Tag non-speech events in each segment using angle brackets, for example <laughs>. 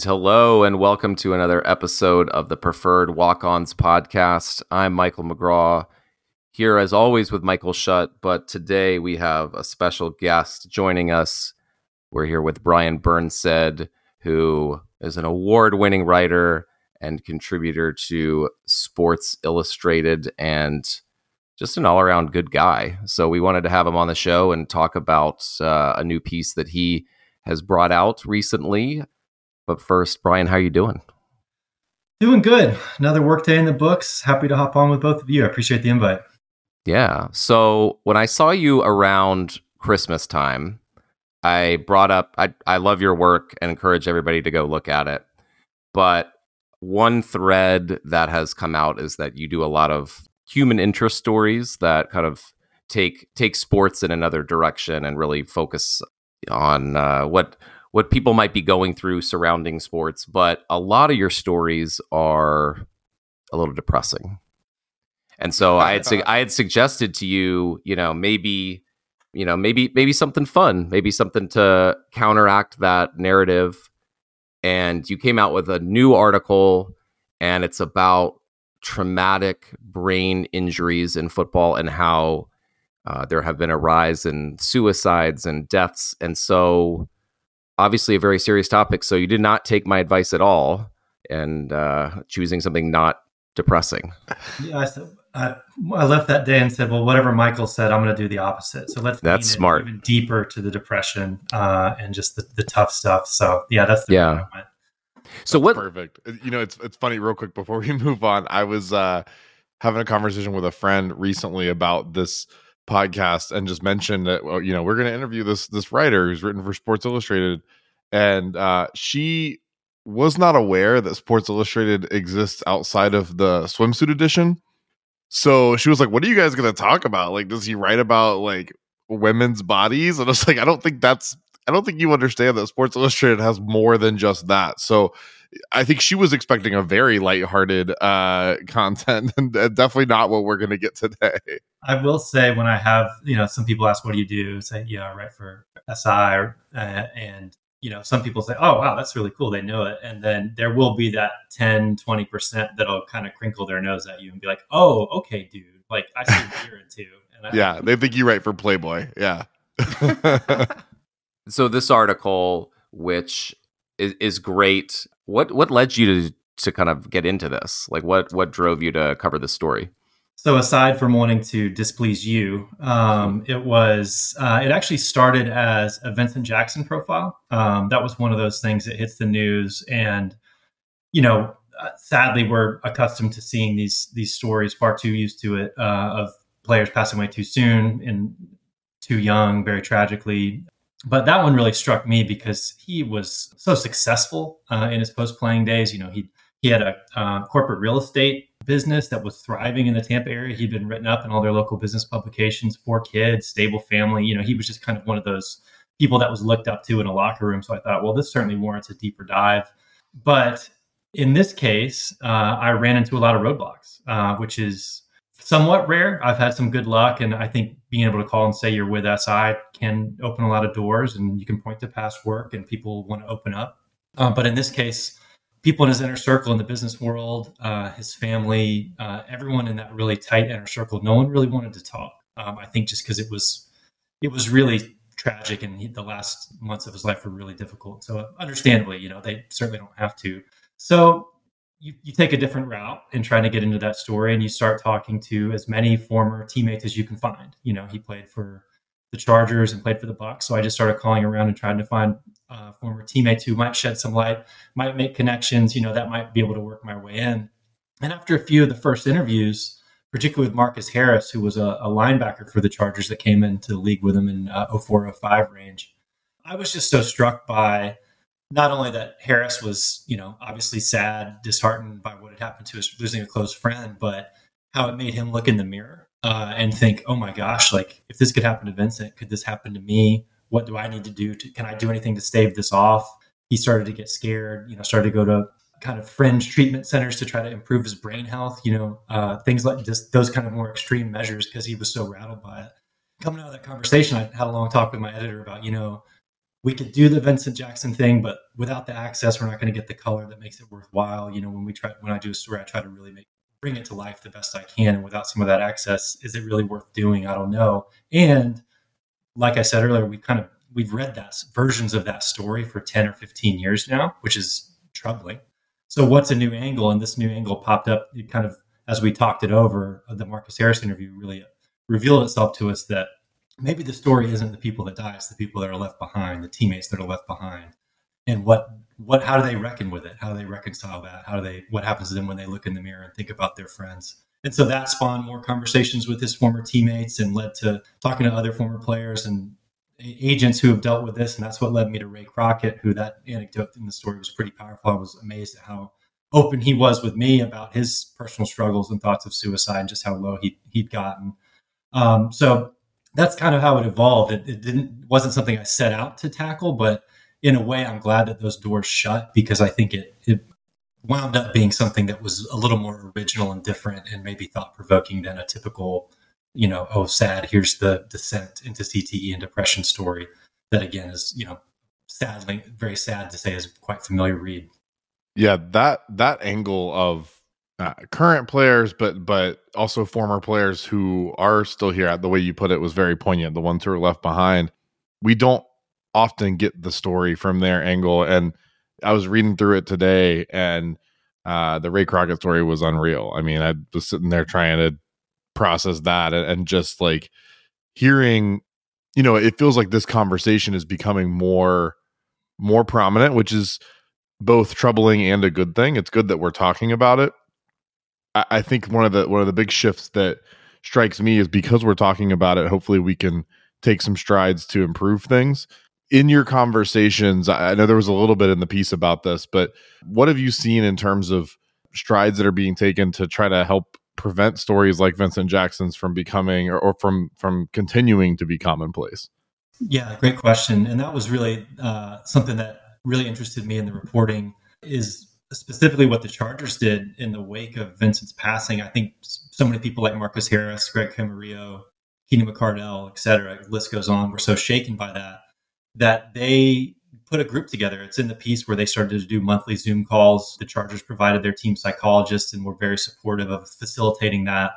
And hello, and welcome to another episode of the Preferred Walk Ons podcast. I'm Michael McGraw, here as always with Michael Shutt, but today we have a special guest joining us. We're here with Brian Burnsed, who is an award winning writer and contributor to Sports Illustrated and just an all around good guy. So we wanted to have him on the show and talk about uh, a new piece that he has brought out recently. But first, Brian, how are you doing? Doing good. Another workday in the books. Happy to hop on with both of you. I appreciate the invite. Yeah. So when I saw you around Christmas time, I brought up I I love your work and encourage everybody to go look at it. But one thread that has come out is that you do a lot of human interest stories that kind of take take sports in another direction and really focus on uh, what what people might be going through surrounding sports. But a lot of your stories are a little depressing. And so I had <laughs> su- I had suggested to you, you know, maybe you know, maybe maybe something fun, maybe something to counteract that narrative. And you came out with a new article and it's about traumatic brain injuries in football and how uh, there have been a rise in suicides and deaths. And so, obviously, a very serious topic. So, you did not take my advice at all and uh, choosing something not depressing. Yeah, I, said, I, I, left that day and said, well, whatever Michael said, I'm going to do the opposite. So, let's that's smart. Even deeper to the depression uh, and just the, the, tough stuff. So, yeah, that's the yeah. So That's what? Perfect. Uh, you know, it's it's funny. Real quick before we <laughs> move on, I was uh, having a conversation with a friend recently about this podcast and just mentioned that well, you know we're going to interview this this writer who's written for Sports Illustrated, and uh, she was not aware that Sports Illustrated exists outside of the swimsuit edition. So she was like, "What are you guys going to talk about? Like, does he write about like women's bodies?" And I was like, "I don't think that's I don't think you understand that Sports Illustrated has more than just that. So I think she was expecting a very lighthearted uh, <laughs> content, and definitely not what we're going to get today. I will say when I have, you know, some people ask, "What do you do?" Say, "Yeah, I write for SI," or, uh, and you know, some people say, "Oh, wow, that's really cool." They know it, and then there will be that 10, 20 percent that'll kind of crinkle their nose at you and be like, "Oh, okay, dude, like I see what you're into." And I, <laughs> yeah, they think you write for Playboy. Yeah. <laughs> so this article, which is, is great, what what led you to to kind of get into this? Like, what what drove you to cover this story? So aside from wanting to displease you, um, it was uh, it actually started as a Vincent Jackson profile. Um, that was one of those things that hits the news, and you know, uh, sadly, we're accustomed to seeing these these stories, far too used to it, uh, of players passing away too soon and too young, very tragically but that one really struck me because he was so successful uh, in his post playing days. You know, he he had a uh, corporate real estate business that was thriving in the Tampa area. He'd been written up in all their local business publications. Four kids, stable family. You know, he was just kind of one of those people that was looked up to in a locker room. So I thought, well, this certainly warrants a deeper dive. But in this case, uh, I ran into a lot of roadblocks, uh, which is somewhat rare. I've had some good luck, and I think being able to call and say you're with SI can open a lot of doors, and you can point to past work, and people want to open up. Uh, but in this case, people in his inner circle in the business world, uh, his family, uh, everyone in that really tight inner circle, no one really wanted to talk. Um, I think just because it was it was really tragic, and he, the last months of his life were really difficult. So understandably, you know, they certainly don't have to. So you, you take a different route in trying to get into that story and you start talking to as many former teammates as you can find. You know, he played for the Chargers and played for the Bucs. So I just started calling around and trying to find uh, former teammates who might shed some light, might make connections, you know, that might be able to work my way in. And after a few of the first interviews, particularly with Marcus Harris, who was a, a linebacker for the Chargers that came into the league with him in uh, 04, 05 range, I was just so struck by not only that Harris was, you know, obviously sad, disheartened by what had happened to his losing a close friend, but how it made him look in the mirror uh, and think, oh my gosh, like if this could happen to Vincent, could this happen to me? What do I need to do? To, can I do anything to stave this off? He started to get scared, you know, started to go to kind of fringe treatment centers to try to improve his brain health, you know, uh, things like just those kind of more extreme measures because he was so rattled by it. Coming out of that conversation, I had a long talk with my editor about, you know, we could do the Vincent Jackson thing, but without the access, we're not going to get the color that makes it worthwhile. You know, when we try, when I do a story, I try to really make bring it to life the best I can. And without some of that access, is it really worth doing? I don't know. And like I said earlier, we kind of we've read that versions of that story for 10 or 15 years now, which is troubling. So what's a new angle? And this new angle popped up it kind of as we talked it over, uh, the Marcus Harris interview really revealed itself to us that maybe the story isn't the people that die, it's the people that are left behind, the teammates that are left behind. And what what how do they reckon with it? How do they reconcile that? How do they what happens to them when they look in the mirror and think about their friends? And so that spawned more conversations with his former teammates and led to talking to other former players and agents who have dealt with this. And that's what led me to Ray Crockett, who that anecdote in the story was pretty powerful. I was amazed at how open he was with me about his personal struggles and thoughts of suicide and just how low he, he'd gotten. Um, so that's kind of how it evolved. It, it didn't wasn't something I set out to tackle, but in a way, I'm glad that those doors shut because I think it, it wound up being something that was a little more original and different and maybe thought provoking than a typical, you know, oh, sad, here's the descent into CTE and depression story that again is, you know, sadly, very sad to say is quite familiar read. Yeah, that that angle of uh, current players, but but also former players who are still here. The way you put it was very poignant. The ones who are left behind. We don't often get the story from their angle, and I was reading through it today, and uh, the Ray Crockett story was unreal. I mean, I was sitting there trying to process that, and, and just like hearing, you know, it feels like this conversation is becoming more more prominent, which is both troubling and a good thing. It's good that we're talking about it. I, I think one of the one of the big shifts that strikes me is because we're talking about it. Hopefully, we can take some strides to improve things in your conversations, I know there was a little bit in the piece about this, but what have you seen in terms of strides that are being taken to try to help prevent stories like Vincent Jackson's from becoming or, or from from continuing to be commonplace? Yeah, great question, and that was really uh, something that really interested me in the reporting. Is specifically what the Chargers did in the wake of Vincent's passing. I think so many people like Marcus Harris, Greg Camarillo, Keenan McCardell, et cetera, list goes on, were so shaken by that that they put a group together. It's in the piece where they started to do monthly Zoom calls. The Chargers provided their team psychologists and were very supportive of facilitating that,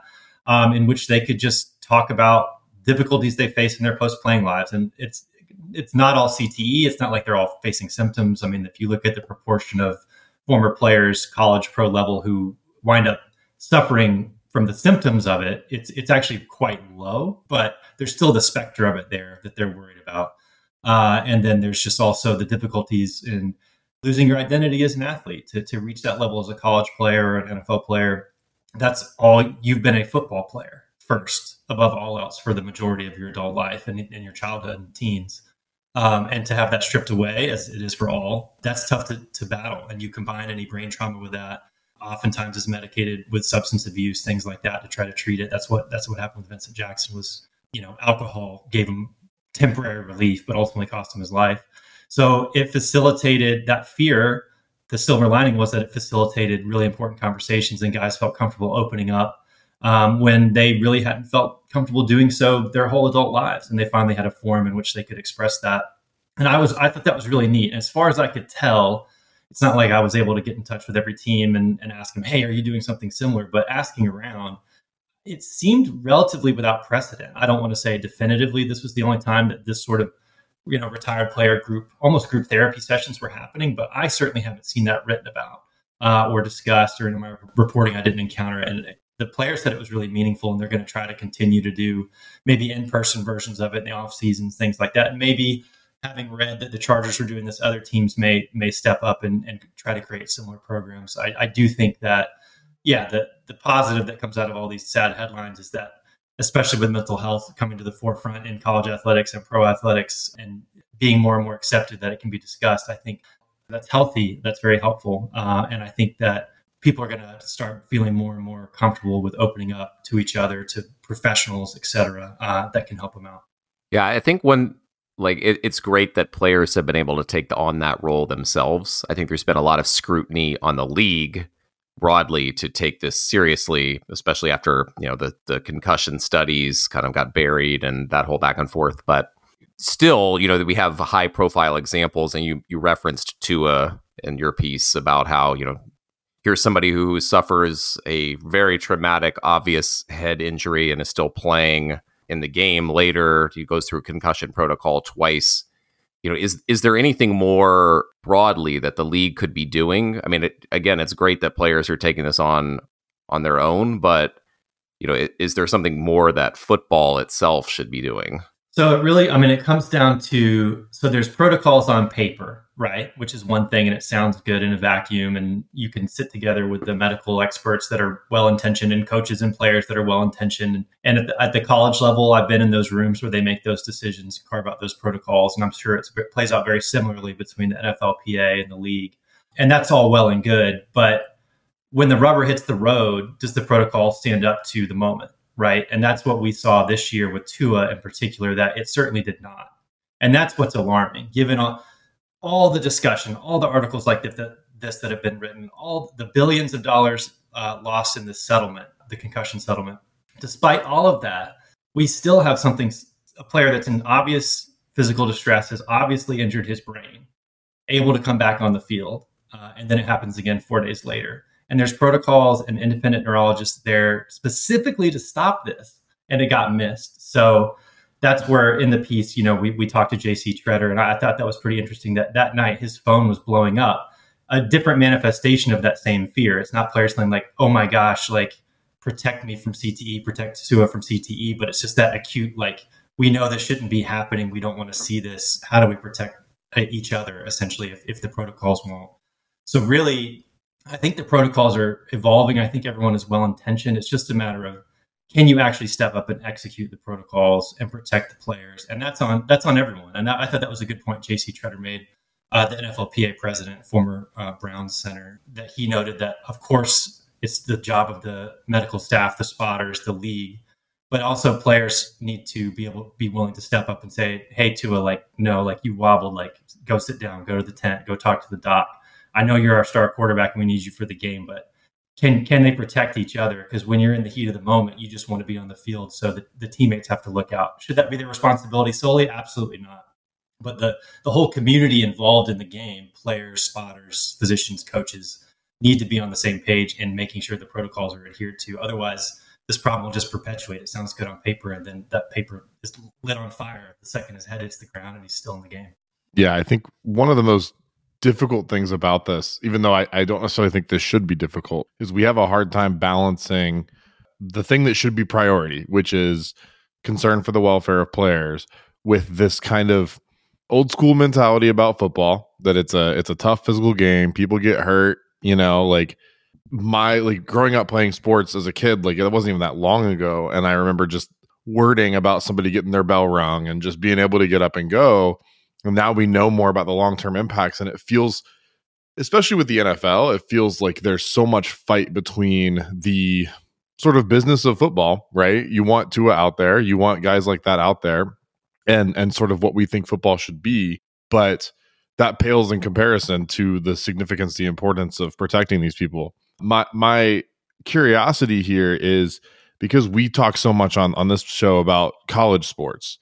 um, in which they could just talk about difficulties they face in their post playing lives. And it's it's not all CTE. It's not like they're all facing symptoms. I mean, if you look at the proportion of former players, college pro level, who wind up suffering from the symptoms of it, it's it's actually quite low. But there's still the specter of it there that they're worried about. Uh, and then there's just also the difficulties in losing your identity as an athlete to, to reach that level as a college player or an NFL player. That's all you've been a football player first, above all else, for the majority of your adult life and in your childhood and teens. Um, and to have that stripped away, as it is for all, that's tough to, to battle. And you combine any brain trauma with that, oftentimes is medicated with substance abuse, things like that, to try to treat it. That's what that's what happened with Vincent Jackson. Was you know alcohol gave him temporary relief, but ultimately cost him his life. So it facilitated that fear. The silver lining was that it facilitated really important conversations, and guys felt comfortable opening up um, when they really hadn't felt comfortable doing so their whole adult lives, and they finally had a forum in which they could express that. And I was, I thought that was really neat. As far as I could tell, it's not like I was able to get in touch with every team and, and ask them, "Hey, are you doing something similar?" But asking around, it seemed relatively without precedent. I don't want to say definitively this was the only time that this sort of you know retired player group almost group therapy sessions were happening, but I certainly haven't seen that written about uh, or discussed or in my reporting I didn't encounter it. And the players said it was really meaningful and they're going to try to continue to do maybe in-person versions of it in the off seasons, things like that. And maybe having read that the Chargers were doing this, other teams may may step up and, and try to create similar programs. I, I do think that yeah, the the positive that comes out of all these sad headlines is that, especially with mental health coming to the forefront in college athletics and pro athletics, and being more and more accepted that it can be discussed, I think that's healthy. That's very helpful, uh, and I think that people are going to start feeling more and more comfortable with opening up to each other, to professionals, et cetera, uh, that can help them out. Yeah, I think when like it, it's great that players have been able to take on that role themselves. I think there's been a lot of scrutiny on the league broadly to take this seriously, especially after you know the the concussion studies kind of got buried and that whole back and forth. But still, you know, that we have high profile examples, and you you referenced Tua in your piece about how you know here's somebody who suffers a very traumatic, obvious head injury and is still playing in the game later. He goes through concussion protocol twice. You know, is is there anything more broadly that the league could be doing? I mean, it, again, it's great that players are taking this on on their own, but you know, is there something more that football itself should be doing? So it really, I mean, it comes down to so there's protocols on paper, right? Which is one thing, and it sounds good in a vacuum, and you can sit together with the medical experts that are well intentioned and coaches and players that are well intentioned. And at the, at the, college level, I've been in those rooms where they make those decisions, carve out those protocols, and I'm sure it plays out very similarly between the NFLPA and the league. And that's all well and good, but when the rubber hits the road, does the protocol stand up to the moment? Right? And that's what we saw this year with Tua in particular, that it certainly did not. And that's what's alarming, given all, all the discussion, all the articles like this that, this that have been written, all the billions of dollars uh, lost in this settlement, the concussion settlement. Despite all of that, we still have something, a player that's in obvious physical distress has obviously injured his brain, able to come back on the field. Uh, and then it happens again four days later and there's protocols and independent neurologists there specifically to stop this and it got missed. So that's where in the piece you know we, we talked to jc tretter and I, thought that was pretty interesting that that night his phone was blowing up. A different manifestation of that same fear. It's not players saying like oh my gosh like protect me from cte protect Tua from cte but it's just that acute like we know this shouldn't be happening. We don't want to see this. How do we protect uh, each other essentially if, if the protocols won't? So really I think the protocols are evolving. I think everyone is well intentioned. It's just a matter of can you actually step up and execute the protocols and protect the players? And that's on that's on everyone. And that, I thought that was a good point J.C. Tretter made, uh, the NFLPA president, former uh, Browns center, that he noted that of course it's the job of the medical staff, the spotters, the league, but also players need to be able be willing to step up and say, "Hey, Tua, like no, like you wobbled, like go sit down, go to the tent, go talk to the doc." I know you're our star quarterback and we need you for the game, but can can they protect each other? Because when you're in the heat of the moment, you just want to be on the field, so that the teammates have to look out. Should that be their responsibility solely? Absolutely not. But the the whole community involved in the game, players, spotters, physicians, coaches, need to be on the same page and making sure the protocols are adhered to. Otherwise, this problem will just perpetuate. It sounds good on paper, and then that paper is lit on fire the second his head hits the ground and he's still in the game. Yeah, I think one of the most difficult things about this, even though I, I don't necessarily think this should be difficult, is we have a hard time balancing the thing that should be priority, which is concern for the welfare of players, with this kind of old school mentality about football that it's a it's a tough physical game. People get hurt, you know, like my like growing up playing sports as a kid, like it wasn't even that long ago. And I remember just wording about somebody getting their bell rung and just being able to get up and go now we know more about the long term impacts. And it feels, especially with the NFL, it feels like there's so much fight between the sort of business of football, right? You want Tua out there, you want guys like that out there, and and sort of what we think football should be, but that pales in comparison to the significance, the importance of protecting these people. My my curiosity here is because we talk so much on on this show about college sports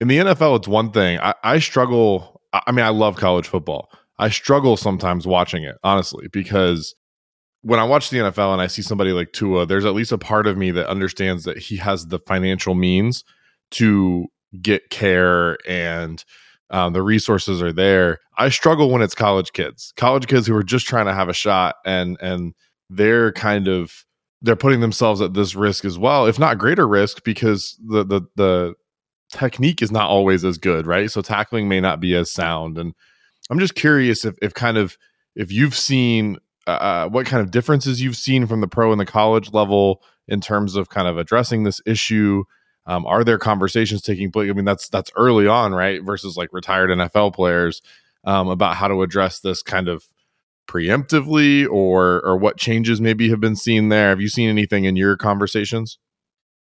in the NFL, it's one thing. I, I struggle. I mean, I love college football. I struggle sometimes watching it, honestly, because when I watch the NFL and I see somebody like Tua, there's at least a part of me that understands that he has the financial means to get care and um, the resources are there. I struggle when it's college kids, college kids who are just trying to have a shot, and and they're kind of they're putting themselves at this risk as well, if not greater risk, because the the the technique is not always as good, right? So tackling may not be as sound. And I'm just curious if, if kind of if you've seen uh, uh, what kind of differences you've seen from the pro and the college level in terms of kind of addressing this issue. Um, are there conversations taking place? I mean, that's that's early on, right? Versus like retired NFL players um, about how to address this kind of preemptively, or or what changes maybe have been seen there. Have you seen anything in your conversations?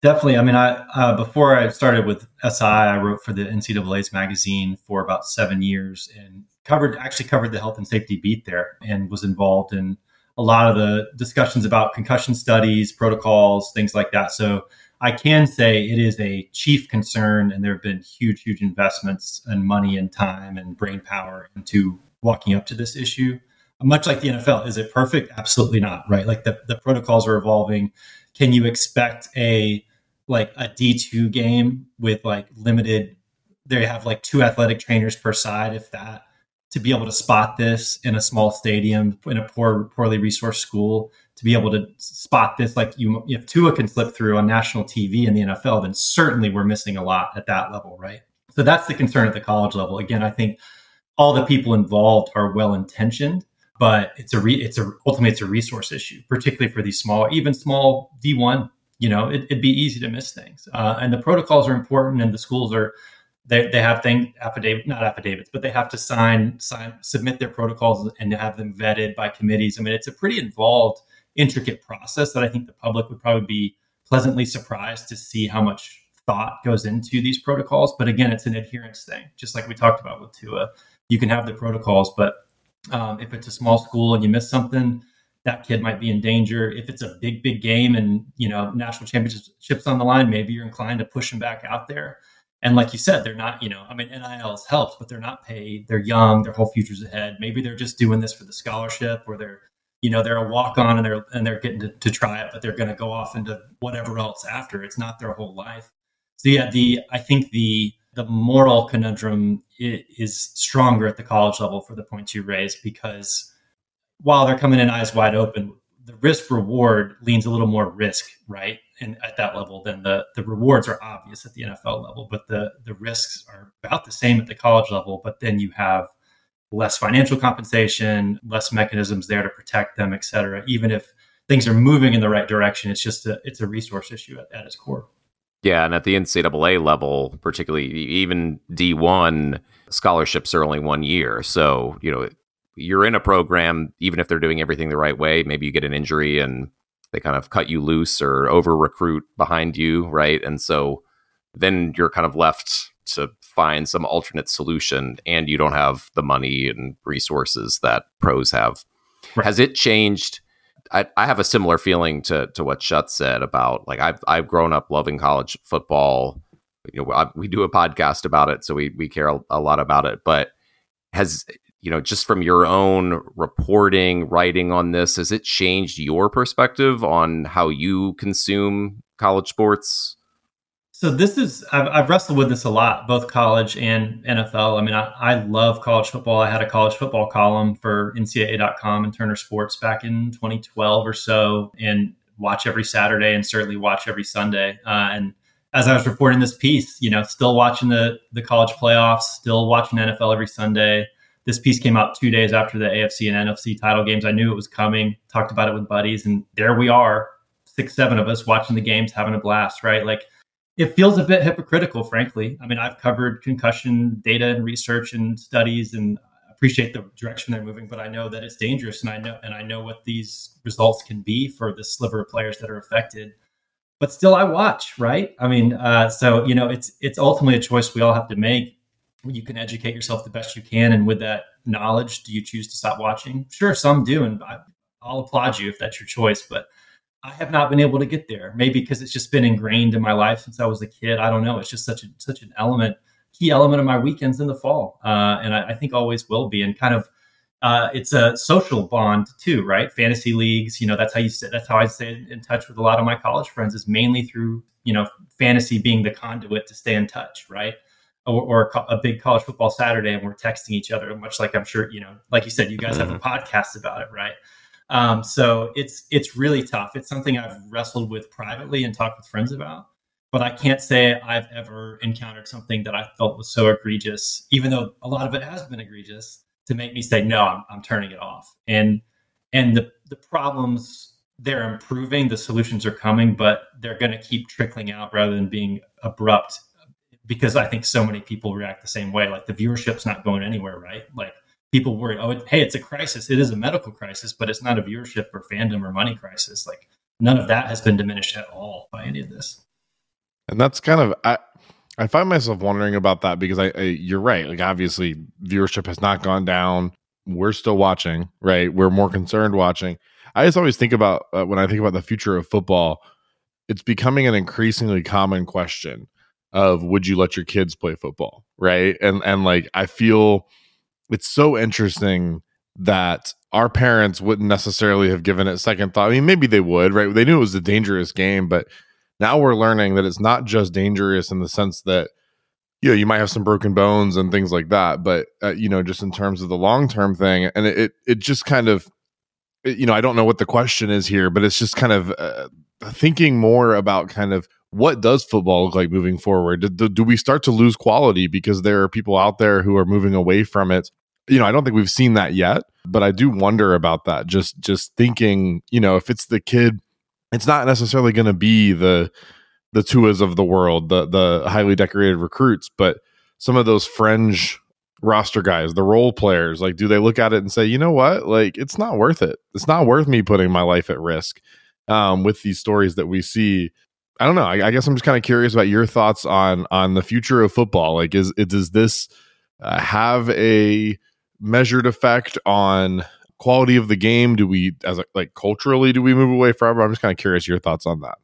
Definitely. I mean, I uh, before I started with SI, I wrote for the NCAA's magazine for about seven years and covered actually covered the health and safety beat there and was involved in a lot of the discussions about concussion studies, protocols, things like that. So I can say it is a chief concern, and there have been huge, huge investments and money and time and brain power into walking up to this issue. Much like the NFL, is it perfect? Absolutely not. Right? Like the, the protocols are evolving. Can you expect a like a D two game with like limited? They have like two athletic trainers per side, if that, to be able to spot this in a small stadium in a poor, poorly resourced school to be able to spot this. Like you, if Tua can slip through on national TV in the NFL, then certainly we're missing a lot at that level, right? So that's the concern at the college level. Again, I think all the people involved are well intentioned, but it's a re, it's a ultimately it's a resource issue, particularly for these small, even small D one. You know, it, would be easy to miss things, uh, and the protocols are important, and the schools are they, they have thing affidavit not affidavits but they have to sign sign submit their protocols and have them vetted by committees i mean it's a pretty involved intricate process that I think the public would probably be pleasantly surprised to see how much thought goes into these protocols. But again, it's an adherence thing, just like we talked about with Tua. You can have the protocols, but um, if it's a small school and you miss something, that kid might be in danger. If it's a big, big game and you know national championships on the line, maybe you're inclined to push them back out there. And like you said, they're not, you know, I mean, NILs helps, but they're not paid. They're young. Their whole future's ahead. Maybe they're just doing this for the scholarship, or they're you know they're a walk on and they're and they're getting to, to try it but they're going to go off into whatever else after it's not their whole life so yeah the i think the the moral conundrum is stronger at the college level for the points you raised because while they're coming in eyes wide open the risk reward leans a little more risk right and at that level then the the rewards are obvious at the NFL level but the the risks are about the same at the college level but then you have less financial compensation, less mechanisms there to protect them, et cetera. Even if things are moving in the right direction, it's just a it's a resource issue at, at its core. Yeah, and at the NCAA level, particularly even D1, scholarships are only one year. So, you know, you're in a program, even if they're doing everything the right way, maybe you get an injury and they kind of cut you loose or over recruit behind you, right? And so then you're kind of left to find some alternate solution and you don't have the money and resources that pros have. Right. Has it changed? I, I have a similar feeling to to what Shutt said about like I've I've grown up loving college football. You know, I, we do a podcast about it, so we we care a, a lot about it. But has you know just from your own reporting, writing on this, has it changed your perspective on how you consume college sports? So this is I've, I've, wrestled with this a lot, both college and NFL. I mean, I, I love college football. I had a college football column for NCAA.com and Turner Sports back in 2012 or so, and watch every Saturday and certainly watch every Sunday. Uh, and as I was reporting this piece, you know, still watching the the college playoffs, still watching NFL every Sunday. This piece came out two days after the AFC and NFC title games. I knew it was coming. Talked about it with buddies, and there we are, six, seven of us watching the games, having a blast. Right, like it feels a bit hypocritical, frankly. I mean, I've covered concussion data and research and studies, and appreciate the direction they're moving, but I know that it's dangerous, and I know and I know what these results can be for the sliver of players that are affected. But still, I watch, right? I mean, uh, so you know, it's it's ultimately a choice we all have to make. You can educate yourself the best you can, and with that knowledge, do you choose to stop watching? Sure, some do, and I, I'll applaud you if that's your choice, but I have not been able to get there. Maybe because it's just been ingrained in my life since I was a kid. I don't know. It's just such a such an element, key element of my weekends in the fall, uh, and I, I, think always will be. And kind of, uh, it's a social bond too, right? Fantasy leagues. You know, that's how you stay, that's how I stay in touch with a lot of my college friends is mainly through you know fantasy being the conduit to stay in touch, right? Or, or a big college football Saturday, and we're texting each other, much like I'm sure you know, like you said, you guys have a mm-hmm. podcast about it, right? Um, so it's it's really tough. It's something I've wrestled with privately and talked with friends about. But I can't say I've ever encountered something that I felt was so egregious, even though a lot of it has been egregious, to make me say no, I'm, I'm turning it off. And and the the problems they're improving, the solutions are coming, but they're going to keep trickling out rather than being abrupt because I think so many people react the same way. Like the viewership's not going anywhere, right? Like people worry, oh, hey, it's a crisis. It is a medical crisis, but it's not a viewership or fandom or money crisis. Like none of that has been diminished at all by any of this. And that's kind of I, I find myself wondering about that because I, I you're right. Like obviously viewership has not gone down. We're still watching, right? We're more concerned watching. I just always think about uh, when I think about the future of football it's becoming an increasingly common question of would you let your kids play football, right? And and like I feel it's so interesting that our parents wouldn't necessarily have given it second thought. I mean, maybe they would, right? They knew it was a dangerous game, but now we're learning that it's not just dangerous in the sense that you know you might have some broken bones and things like that, but uh, you know just in terms of the long term thing, and it it just kind of you know I don't know what the question is here, but it's just kind of uh, thinking more about kind of what does football look like moving forward? Do, do, we start to lose quality because there are people out there who are moving away from it? You know, I don't think we've seen that yet, but I do wonder about that. Just just thinking, you know, if it's the kid, it's not necessarily going to be the the Tuas of the world, the the highly decorated recruits, but some of those fringe roster guys, the role players, like do they look at it and say, you know what, like it's not worth it. It's not worth me putting my life at risk um, with these stories that we see. I don't know. I, I guess I'm just kind of curious about your thoughts on on the future of football. Like, is, is does this uh, have a measured effect on quality of the game? Do we, as a, like culturally, do we move away forever? I'm just kind of curious your thoughts on that.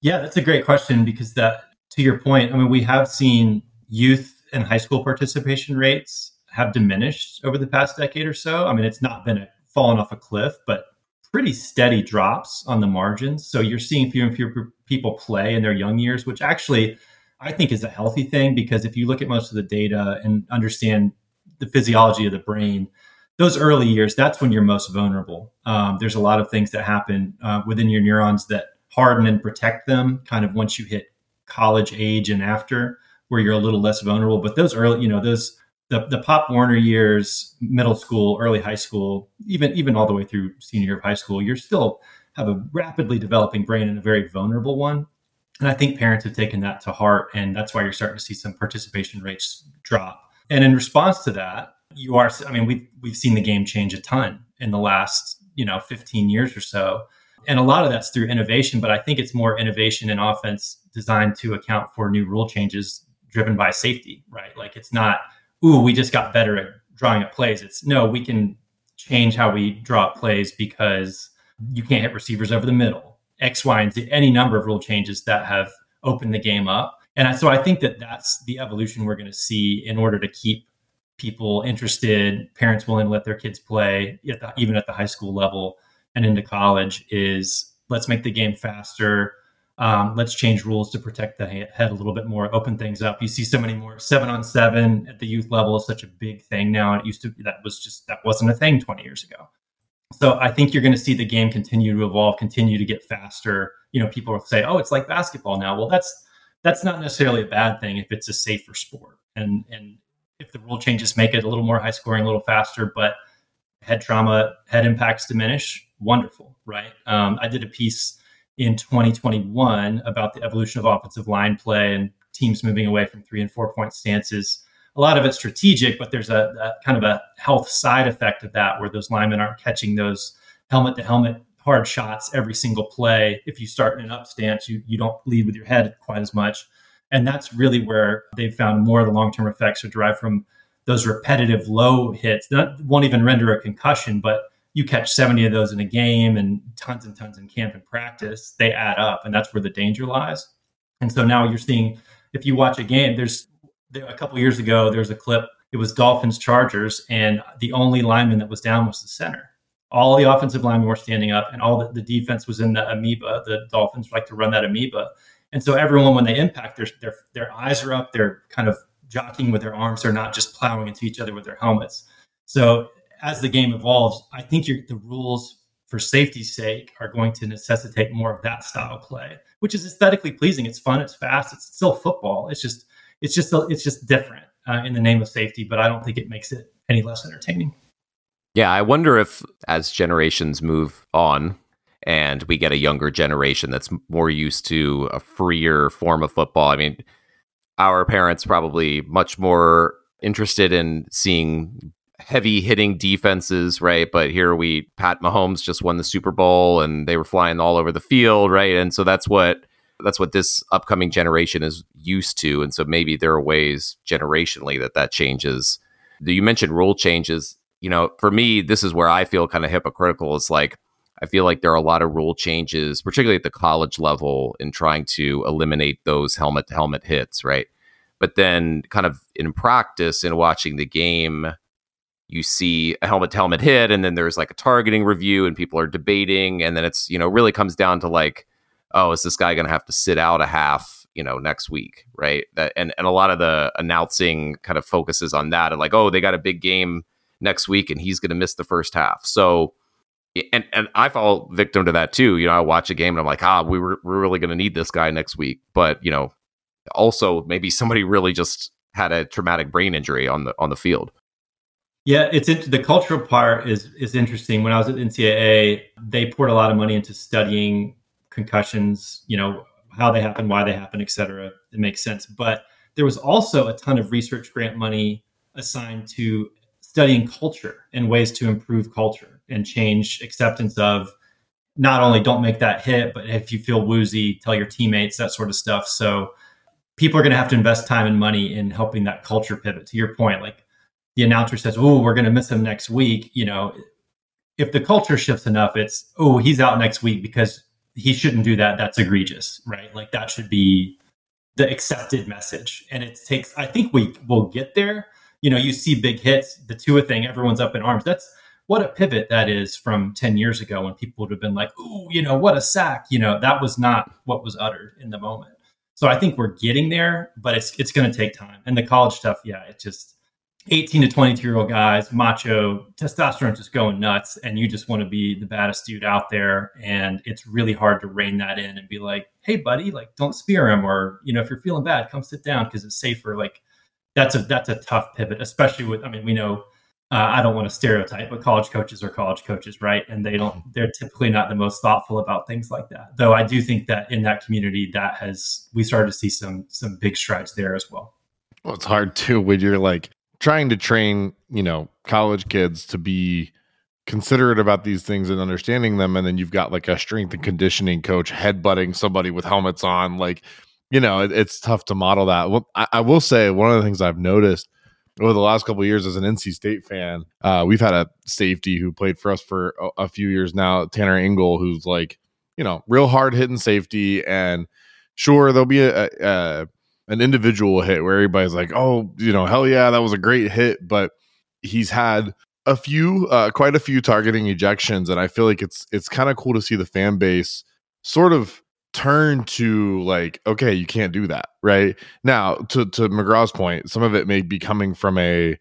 Yeah, that's a great question because that, to your point, I mean, we have seen youth and high school participation rates have diminished over the past decade or so. I mean, it's not been a, fallen off a cliff, but pretty steady drops on the margins. So you're seeing fewer and fewer people play in their young years, which actually I think is a healthy thing because if you look at most of the data and understand the physiology of the brain, those early years, that's when you're most vulnerable. Um, there's a lot of things that happen uh, within your neurons that harden and protect them kind of once you hit college age and after, where you're a little less vulnerable. But those early, you know, those the, the Pop Warner years, middle school, early high school, even even all the way through senior year of high school, you're still have a rapidly developing brain and a very vulnerable one. And I think parents have taken that to heart, and that's why you're starting to see some participation rates drop. And in response to that, you are I mean, we've we've seen the game change a ton in the last, you know, 15 years or so. And a lot of that's through innovation, but I think it's more innovation in offense designed to account for new rule changes driven by safety, right? Like it's not, ooh, we just got better at drawing up plays. It's no, we can change how we draw up plays because you can't hit receivers over the middle. X, Y, and Z, any number of rule changes that have opened the game up. And so I think that that's the evolution we're going to see in order to keep people interested, parents willing to let their kids play, at the, even at the high school level and into college, is let's make the game faster. Um, let's change rules to protect the head a little bit more, open things up. You see so many more seven on seven at the youth level is such a big thing now. It used to that was just that wasn't a thing 20 years ago. So I think you're going to see the game continue to evolve, continue to get faster. You know, people will say, "Oh, it's like basketball now." Well, that's that's not necessarily a bad thing if it's a safer sport. And and if the rule changes make it a little more high scoring, a little faster, but head trauma, head impacts diminish, wonderful, right? Um, I did a piece in 2021 about the evolution of offensive line play and teams moving away from three and four point stances. A lot of it's strategic, but there's a, a kind of a health side effect of that where those linemen aren't catching those helmet to helmet hard shots every single play. If you start in an up stance, you, you don't lead with your head quite as much. And that's really where they've found more of the long term effects are derived from those repetitive low hits that won't even render a concussion, but you catch 70 of those in a game and tons and tons in camp and practice, they add up. And that's where the danger lies. And so now you're seeing, if you watch a game, there's there, a couple years ago, there was a clip, it was Dolphins Chargers, and the only lineman that was down was the center. All the offensive linemen were standing up, and all the, the defense was in the amoeba. The Dolphins like to run that amoeba. And so everyone, when they impact, their their their eyes are up. They're kind of jockeying with their arms. They're not just plowing into each other with their helmets. So as the game evolves, I think the rules for safety's sake are going to necessitate more of that style play, which is aesthetically pleasing. It's fun. It's fast. It's still football. It's just it's just it's just different uh, in the name of safety. But I don't think it makes it any less entertaining. Yeah, I wonder if as generations move on, and we get a younger generation that's more used to a freer form of football. I mean, our parents probably much more interested in seeing heavy hitting defenses, right? But here we Pat Mahomes just won the Super Bowl and they were flying all over the field, right? And so that's what that's what this upcoming generation is used to and so maybe there are ways generationally that that changes. Do You mentioned rule changes, you know, for me this is where I feel kind of hypocritical is like I feel like there are a lot of rule changes, particularly at the college level, in trying to eliminate those helmet to helmet hits, right? But then, kind of in practice, in watching the game, you see a helmet to helmet hit, and then there's like a targeting review, and people are debating, and then it's you know really comes down to like, oh, is this guy going to have to sit out a half, you know, next week, right? That and and a lot of the announcing kind of focuses on that, and like, oh, they got a big game next week, and he's going to miss the first half, so. And and I fall victim to that too. You know, I watch a game and I'm like, ah, we were we're really going to need this guy next week. But you know, also maybe somebody really just had a traumatic brain injury on the on the field. Yeah, it's the cultural part is is interesting. When I was at NCAA, they poured a lot of money into studying concussions. You know how they happen, why they happen, et cetera. It makes sense. But there was also a ton of research grant money assigned to studying culture and ways to improve culture and change acceptance of not only don't make that hit, but if you feel woozy, tell your teammates that sort of stuff. So people are going to have to invest time and money in helping that culture pivot. To your point, like the announcer says, "Oh, we're going to miss him next week," you know, if the culture shifts enough, it's, "Oh, he's out next week because he shouldn't do that. That's egregious." Right? Like that should be the accepted message. And it takes I think we will get there. You know, you see big hits, the Tua thing, everyone's up in arms. That's what a pivot that is from 10 years ago when people would have been like, "Ooh, you know, what a sack." You know, that was not what was uttered in the moment. So I think we're getting there, but it's it's going to take time. And the college stuff, yeah, it just 18 to 22 year old guys, macho, testosterone just going nuts, and you just want to be the baddest dude out there. And it's really hard to rein that in and be like, hey, buddy, like don't spear him, or you know, if you're feeling bad, come sit down because it's safer. Like that's a that's a tough pivot, especially with. I mean, we know. Uh, I don't want to stereotype, but college coaches are college coaches, right? And they don't. They're typically not the most thoughtful about things like that. Though I do think that in that community, that has we started to see some some big strides there as well. Well, it's hard too when you're like trying to train, you know, college kids to be considerate about these things and understanding them and then you've got like a strength and conditioning coach headbutting somebody with helmets on like you know it, it's tough to model that. Well, I, I, will say one of the things i've noticed over the last couple years as an nc state fan uh, we've had a safety who played for us for a, a few years now tanner ingle who's like you know real hard hitting safety and sure there'll be a, a, an individual hit where everybody's like, oh, you know, hell yeah, that was a great hit. But he's had a few, uh, quite a few targeting ejections, and I feel like it's it's kind of cool to see the fan base sort of turn to like, okay, you can't do that, right? Now, to to McGraw's point, some of it may be coming from a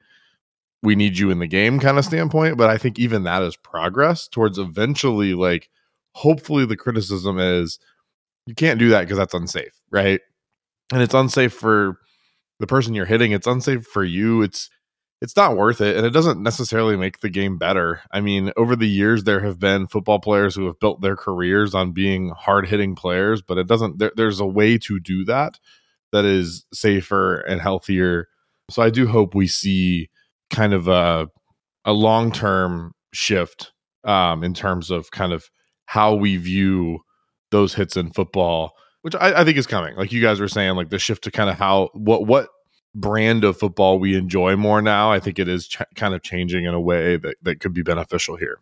we need you in the game kind of standpoint, but I think even that is progress towards eventually like hopefully the criticism is you can't do that because that's unsafe, right? And it's unsafe for the person you're hitting it's unsafe for you it's it's not worth it and it doesn't necessarily make the game better. I mean over the years there have been football players who have built their careers on being hard hitting players but it doesn't there, there's a way to do that that is safer and healthier. So i do hope we see kind of a a long term shift um, in terms of kind of how we view those hits in football which I, I think is coming. Like you guys were saying, like the shift to kind of how what what brand of football we enjoy more now. I think it is ch- kind of changing in a way that that could be beneficial here.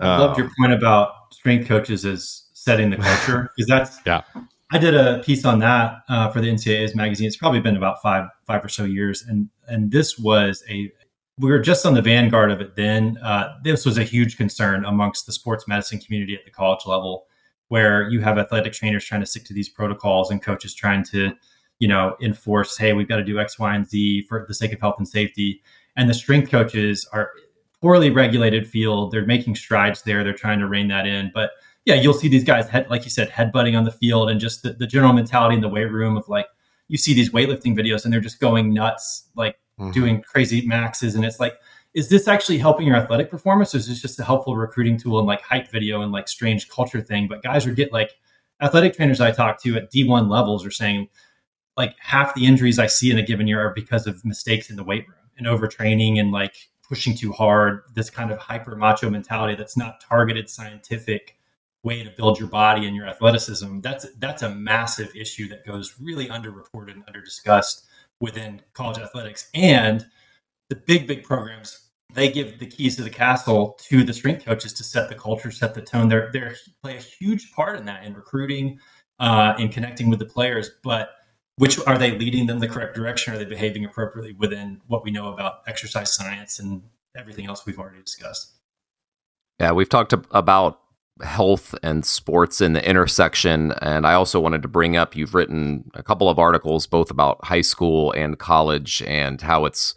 I loved your um, point about strength coaches as setting the culture <laughs> because that's yeah. I did a piece on that uh, for the NCAA's magazine. It's probably been about five five or so years, and and this was a we were just on the vanguard of it then. Uh, this was a huge concern amongst the sports medicine community at the college level where you have athletic trainers trying to stick to these protocols and coaches trying to, you know, enforce, hey, we've got to do X, Y, and Z for the sake of health and safety. And the strength coaches are poorly regulated field. They're making strides there. They're trying to rein that in. But yeah, you'll see these guys, head, like you said, headbutting on the field and just the, the general mentality in the weight room of like, you see these weightlifting videos and they're just going nuts, like mm-hmm. doing crazy maxes. And it's like, is this actually helping your athletic performance or is this just a helpful recruiting tool and like hype video and like strange culture thing? But guys are get like athletic trainers i talk to at d1 levels are saying like half the injuries i see in a given year are because of mistakes in the weight room and overtraining and like pushing too hard this kind of hyper macho mentality that's not targeted scientific way to build your body and your athleticism. That's that's a massive issue that goes really underreported and under discussed within college athletics. And the big big programs they give the keys to the castle to the strength coaches to set the culture, set the tone. They're they play a huge part in that in recruiting, uh, in connecting with the players. But which are they leading them the correct direction? Are they behaving appropriately within what we know about exercise science and everything else we've already discussed? Yeah, we've talked about health and sports in the intersection. And I also wanted to bring up you've written a couple of articles both about high school and college and how it's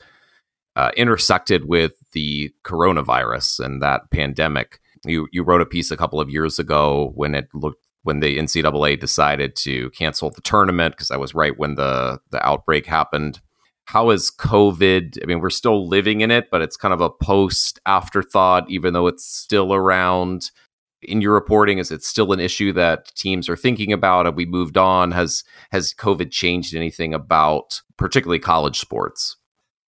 uh, intersected with the coronavirus and that pandemic. You you wrote a piece a couple of years ago when it looked when the NCAA decided to cancel the tournament because that was right when the the outbreak happened. How is COVID? I mean, we're still living in it, but it's kind of a post afterthought, even though it's still around. In your reporting, is it still an issue that teams are thinking about? Have we moved on? Has has COVID changed anything about particularly college sports?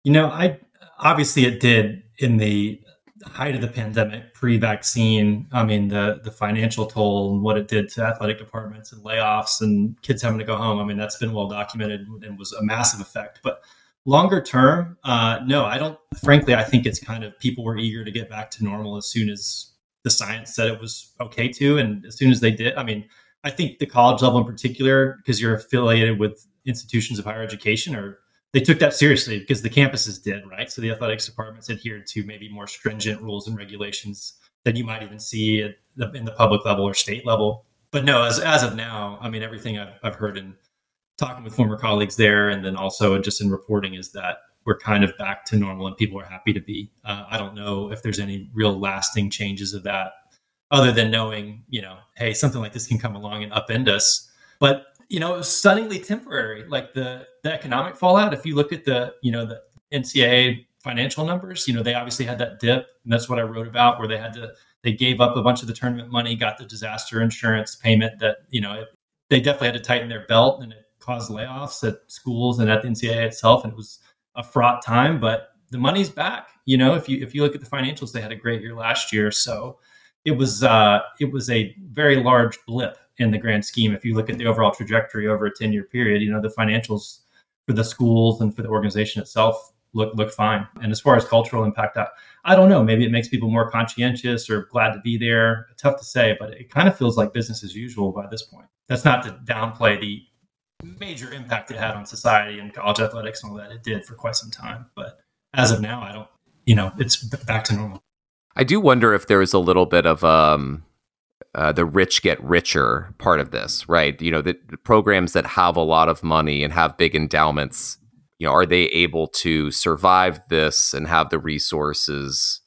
You know, I obviously it did in the height of the pandemic, pre-vaccine. I mean, the the financial toll and what it did to athletic departments and layoffs and kids having to go home. I mean, that's been well documented and was a massive effect. But longer term, uh, no, I don't. Frankly, I think it's kind of people were eager to get back to normal as soon as the science said it was okay to, and as soon as they did. I mean, I think the college level in particular, because you're affiliated with institutions of higher education, or they took that seriously because the campuses did, right? So the athletics departments adhered to maybe more stringent rules and regulations than you might even see the, in the public level or state level. But no, as, as of now, I mean, everything I've, I've heard in talking with former colleagues there and then also just in reporting is that we're kind of back to normal and people are happy to be. Uh, I don't know if there's any real lasting changes of that other than knowing, you know, hey, something like this can come along and upend us. But you know, it was stunningly temporary. Like the the economic fallout. If you look at the you know the NCAA financial numbers, you know they obviously had that dip, and that's what I wrote about, where they had to they gave up a bunch of the tournament money, got the disaster insurance payment that you know it, they definitely had to tighten their belt, and it caused layoffs at schools and at the NCAA itself, and it was a fraught time. But the money's back. You know, if you if you look at the financials, they had a great year last year, so it was uh, it was a very large blip in the grand scheme. If you look at the overall trajectory over a 10 year period, you know, the financials for the schools and for the organization itself look look fine. And as far as cultural impact, I, I don't know. Maybe it makes people more conscientious or glad to be there. Tough to say, but it kind of feels like business as usual by this point. That's not to downplay the major impact it had on society and college athletics and all that it did for quite some time. But as of now, I don't, you know, it's back to normal. I do wonder if there is a little bit of um, uh, the rich get richer part of this, right? You know, the, programs that have a lot of money and have big endowments, you know, are they able to survive this and have the resources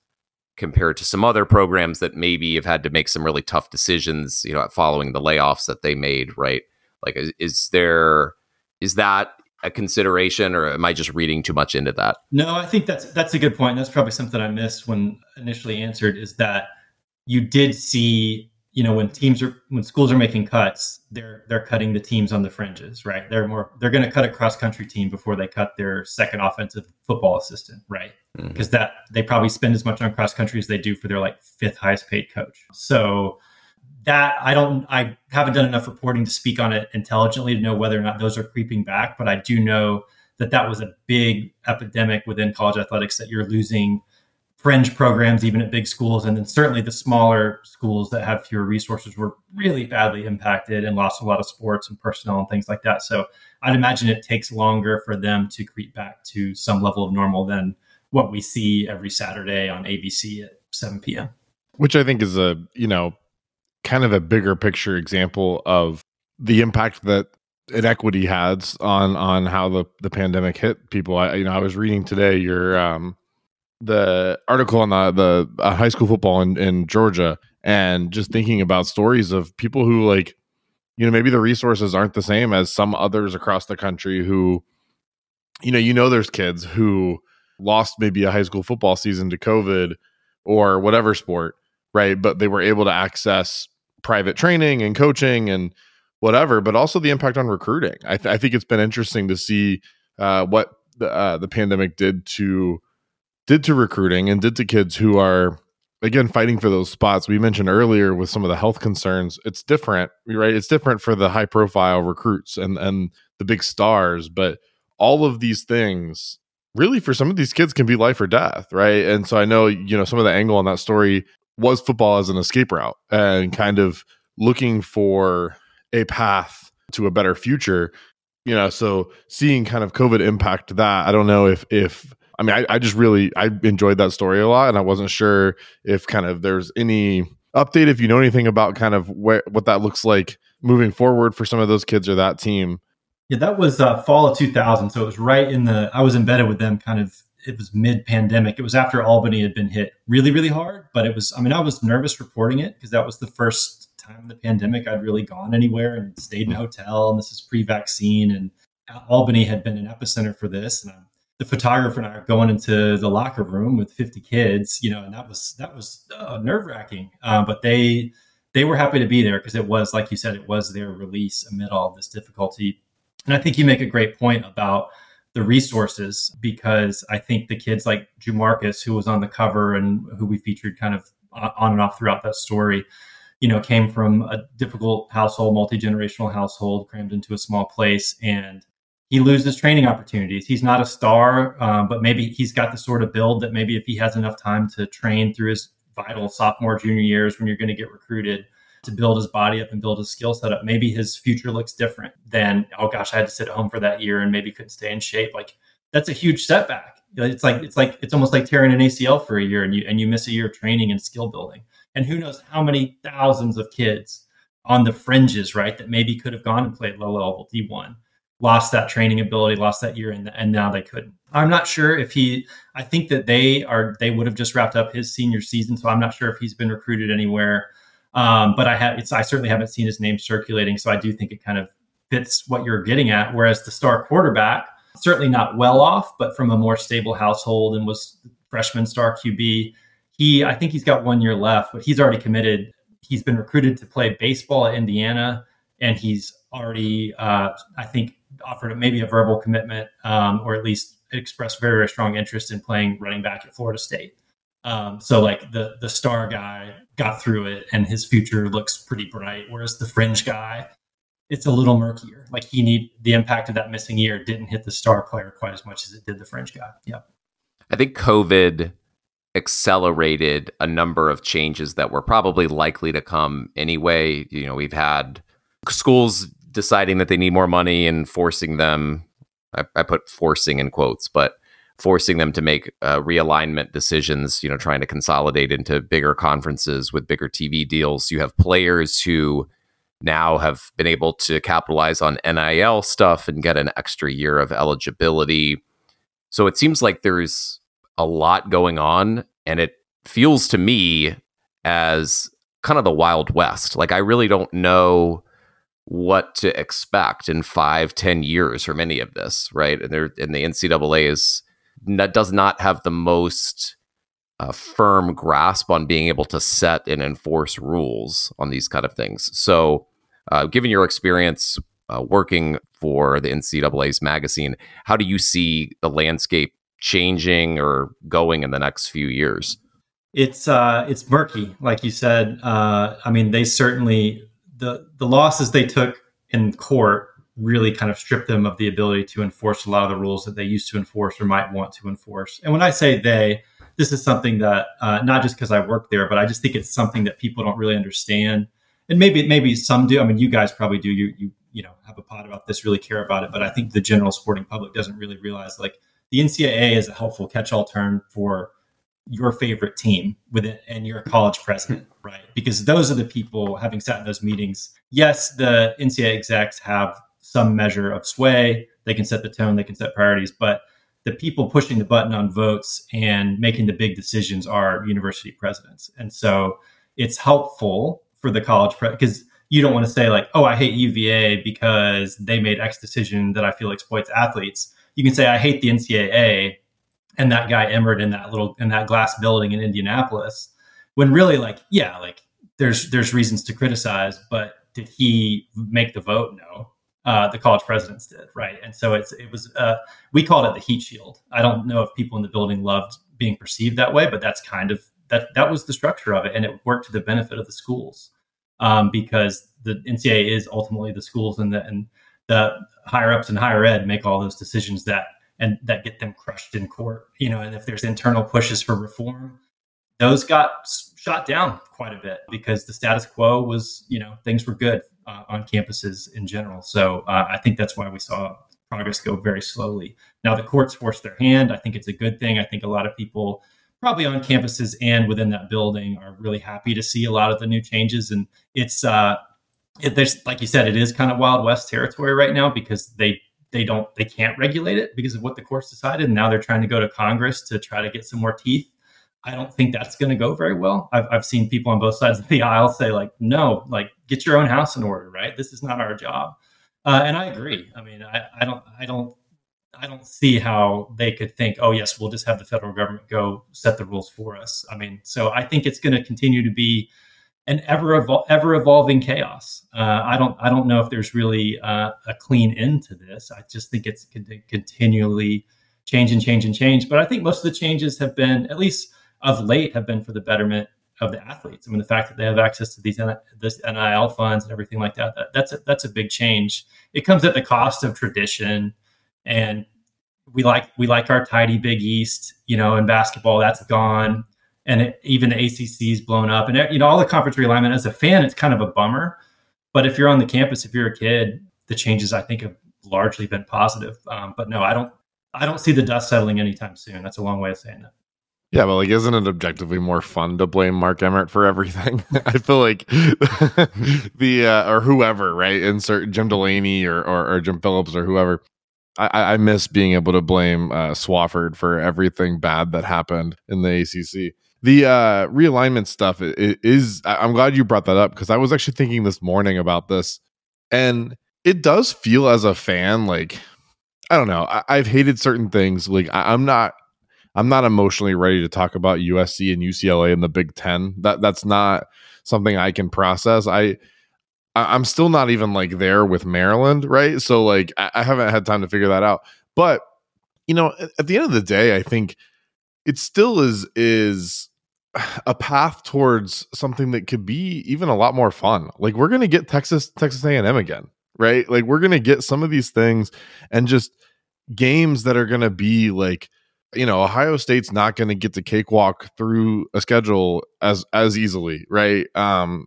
compared to some other programs that maybe have had to make some really tough decisions, you know, following the layoffs that they made, right? Like, is there is that a consideration, or am I just reading too much into that? No, I think that's that's a good point. That's probably something I missed when initially answered. Is that you did see you know when teams are when schools are making cuts they're they're cutting the teams on the fringes right? They're more they're going to cut a cross country team before they cut their second offensive football assistant right? Because mm-hmm. that they probably spend as much on cross country as they do for their like fifth highest paid coach. So that i don't i haven't done enough reporting to speak on it intelligently to know whether or not those are creeping back but i do know that that was a big epidemic within college athletics that you're losing fringe programs, even at big schools. And then certainly the smaller schools that have fewer resources were really badly impacted and lost a lot of sports and personnel and things like that. So I'd imagine it takes longer for them to creep back to some level of normal than what we see every Saturday on ABC at 7 p.m. Which I think is a, you know, kind of a bigger picture example of the impact that inequity has on on how the the pandemic hit people. I you know I was reading today your um the article on the the uh, high school football in, in Georgia and just thinking about stories of people who like you know maybe the resources aren't the same as some others across the country who you know you know there's kids who lost maybe a high school football season to covid or whatever sport right? But they were able to access private training and coaching and whatever but also the impact on recruiting. I, th- I think it's been interesting to see uh, what the, uh, the pandemic did to did to recruiting and did to kids who are again fighting for those spots we mentioned earlier with some of the health concerns it's different right it's different for the high profile recruits and and the big stars but all of these things really for some of these kids can be life or death, right? And so I know, you know, some of the angle on that story was football as an escape route and kind of looking for a path to a better future. You know, so seeing kind of COVID impact that, I don't know if if I mean I, I just really I enjoyed that story a lot and I wasn't sure if kind of there's any update if you know anything about kind of where what that looks like moving forward for some of those kids or that team yeah, that was uh, fall of 2000. So it was right in the, I was embedded with them kind of, it was mid pandemic. It was after Albany had been hit really, really hard. But it was, I mean, I was nervous reporting it because that was the first time in the pandemic I'd really gone anywhere and stayed in a hotel. And this is pre vaccine. And Albany had been an epicenter for this. And I'm, the photographer and I are going into the locker room with 50 kids, you know, and that was, that was uh, nerve wracking. Uh, but they, they were happy to be there because it was, like you said, it was their release amid all this difficulty and I think you make a great point about the resources because I think the kids like Jumarcus, who was on the cover and who we featured kind of on and off throughout that story, you know, came from a difficult household, multi generational household, crammed into a small place, and he loses training opportunities. He's not a star, um, but maybe he's got the sort of build that maybe if he has enough time to train through his vital sophomore, junior years when you're going to get recruited, to build his body up and build his skill set up. Maybe his future looks different than, oh gosh, I had to sit at home for that year and maybe couldn't stay in shape. Like that's a huge setback. It's like it's like it's almost like tearing an ACL for a year and you and you miss a year of training and skill building. And who knows how many thousands of kids on the fringes, right, that maybe could have gone and played low level D1, lost that training ability, lost that year, and, and now they couldn't. I'm not sure if he. I think that they are. They would have just wrapped up his senior season, so I'm not sure if he's been recruited anywhere um, but I have it's I certainly haven't seen his name circulating, so I do think it kind of fits what you're getting at. Whereas the star quarterback, certainly not well off, but from a more stable household and was freshman star QB. He I think he's got one year left, but he's already committed. He's been recruited to play baseball at Indiana, and he's already uh, I think offered maybe a verbal commitment um, or at least expressed very very strong interest in playing running back at Florida State. Um, so like the the star guy got through it and his future looks pretty bright, whereas the fringe guy, it's a little murkier. Like he need the impact of that missing year didn't hit the star player quite as much as it did the fringe guy. Yep. I think COVID accelerated a number of changes that were probably likely to come anyway. You know, we've had schools deciding that they need more money and forcing them. I, I put forcing in quotes, but forcing them to make uh, realignment decisions, you know, trying to consolidate into bigger conferences with bigger TV deals. You have players who now have been able to capitalize on NIL stuff and get an extra year of eligibility. So it seems like there's a lot going on, and it feels to me as kind of the Wild West. Like, I really don't know what to expect in five, ten years from any of this, right? And there, and the NCAA is does not have the most uh, firm grasp on being able to set and enforce rules on these kind of things. So, uh, given your experience uh, working for the NCAA's magazine, how do you see the landscape changing or going in the next few years? It's uh, it's murky, like you said. Uh, I mean, they certainly the the losses they took in court really kind of stripped them of the ability to enforce a lot of the rules that they used to enforce or might want to enforce. And when I say they, this is something that uh, not just because I work there, but I just think it's something that people don't really understand. And maybe maybe some do. I mean, you guys probably do. You you you know have a pod about this, really care about it. But I think the general sporting public doesn't really realize like the NCAA is a helpful catch-all term for your favorite team with it and your college president, hmm. right? Because those are the people having sat in those meetings. Yes, the NCAA execs have some measure of sway. They can set the tone, they can set priorities, but the people pushing the button on votes and making the big decisions are university presidents. And so it's helpful for the college because pre- you don't want to say like, "Oh, I hate UVA because they made X decision that I feel exploits athletes." You can say, "I hate the NCAA and that guy Emmert in that little in that glass building in Indianapolis." When really, like, yeah, like there's there's reasons to criticize, but did he make the vote? No uh, the college presidents did, right? And so it's it was uh, we called it the heat shield. I don't know if people in the building loved being perceived that way, but that's kind of that that was the structure of it, and it worked to the benefit of the schools um, because the NCAA is ultimately the schools and the and the higher ups and higher ed make all those decisions that and that get them crushed in court. You know, and if there's internal pushes for reform, those got shot down quite a bit because the status quo was, you know, things were good uh, on campuses in general. So uh, I think that's why we saw progress go very slowly. Now the courts forced their hand. I think it's a good thing. I think a lot of people probably on campuses and within that building are really happy to see a lot of the new changes. And it's uh, it, there's like you said, it is kind of wild west territory right now because they they don't they can't regulate it because of what the courts decided. And now they're trying to go to Congress to try to get some more teeth. I don't think that's going to go very well. I've, I've seen people on both sides of the aisle say like, no, like get your own house in order, right? This is not our job. Uh, and I agree. I mean, I, I don't, I don't, I don't see how they could think, oh yes, we'll just have the federal government go set the rules for us. I mean, so I think it's going to continue to be an ever evol- ever evolving chaos. Uh, I don't I don't know if there's really uh, a clean end to this. I just think it's con- continually change and change and change. But I think most of the changes have been, at least of late, have been for the betterment of the athletes. I mean, the fact that they have access to these this NIL funds and everything like that, that that's a, that's a big change. It comes at the cost of tradition, and we like we like our tidy Big East. You know, in basketball, that's gone and it, even the ACC is blown up, and you know all the conference realignment. As a fan, it's kind of a bummer, but if you're on the campus, if you're a kid, the changes I think have largely been positive. Um, but no, I don't. I don't see the dust settling anytime soon. That's a long way of saying that. Yeah, but like, isn't it objectively more fun to blame Mark Emmert for everything? <laughs> I feel like <laughs> the uh, or whoever, right? Insert Jim Delaney or, or, or Jim Phillips or whoever. I, I miss being able to blame uh, Swofford for everything bad that happened in the ACC the uh realignment stuff is i'm glad you brought that up because i was actually thinking this morning about this and it does feel as a fan like i don't know I, have hated certain things like I, i'm not i'm not emotionally ready to talk about usc and ucla in the big ten. That that's not something i can process. I i'm still not even like there with maryland right? So like i, I haven't had time to figure that out. But you know at the end of the day i think it still is is a path towards something that could be even a lot more fun. Like we're going to get Texas Texas A&M again, right? Like we're going to get some of these things and just games that are going to be like you know, Ohio State's not going to get to cakewalk through a schedule as as easily, right? Um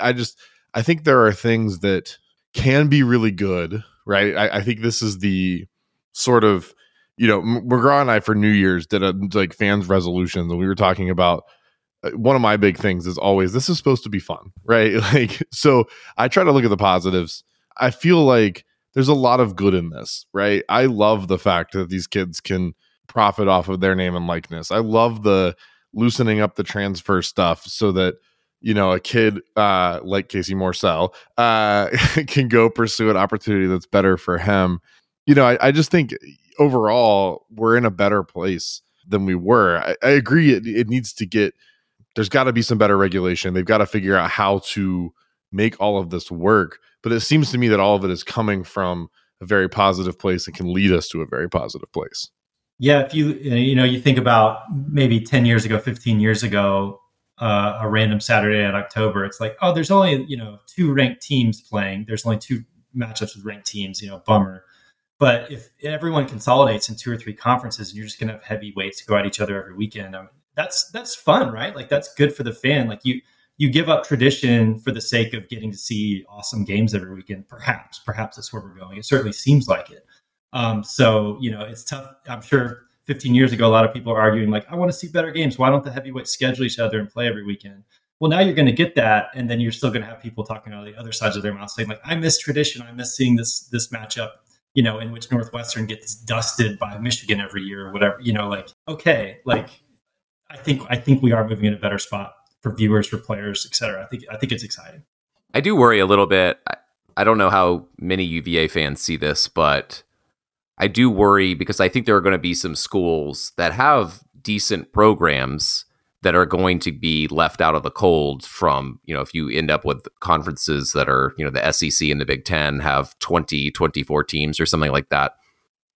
I just I think there are things that can be really good, right? I, I think this is the sort of you know, McGraw and I for New Year's did a like fans resolutions, and we were talking about uh, one of my big things is always this is supposed to be fun, <laughs> right? <laughs> Like, so I try to look at the positives. I feel like there's a lot of good in this, right? I love the fact that these kids can profit off of their name and likeness. I love the loosening up the transfer stuff so that you know a kid uh, like Casey Morsell uh, <laughs> can go pursue an opportunity that's better for him. You know, I, I just think overall we're in a better place than we were. I, I agree. It, it needs to get. There's got to be some better regulation. They've got to figure out how to make all of this work. But it seems to me that all of it is coming from a very positive place and can lead us to a very positive place. Yeah, if you you know you think about maybe ten years ago, fifteen years ago, uh, a random Saturday in October, it's like oh, there's only you know two ranked teams playing. There's only two matchups with ranked teams. You know, bummer. But if everyone consolidates in two or three conferences and you're just going to have heavyweights go at each other every weekend, I mean, that's that's fun, right? Like that's good for the fan. Like you you give up tradition for the sake of getting to see awesome games every weekend. Perhaps, perhaps that's where we're going. It certainly seems like it. Um, so you know, it's tough. I'm sure 15 years ago, a lot of people are arguing like, I want to see better games. Why don't the heavyweights schedule each other and play every weekend? Well, now you're going to get that, and then you're still going to have people talking on the other sides of their mouth saying like, I miss tradition. I miss seeing this this matchup you know, in which Northwestern gets dusted by Michigan every year or whatever, you know, like, okay, like I think I think we are moving in a better spot for viewers, for players, et cetera. I think I think it's exciting. I do worry a little bit. I, I don't know how many UVA fans see this, but I do worry because I think there are going to be some schools that have decent programs that are going to be left out of the cold from, you know, if you end up with conferences that are, you know, the SEC and the Big 10 have 20, 24 teams or something like that.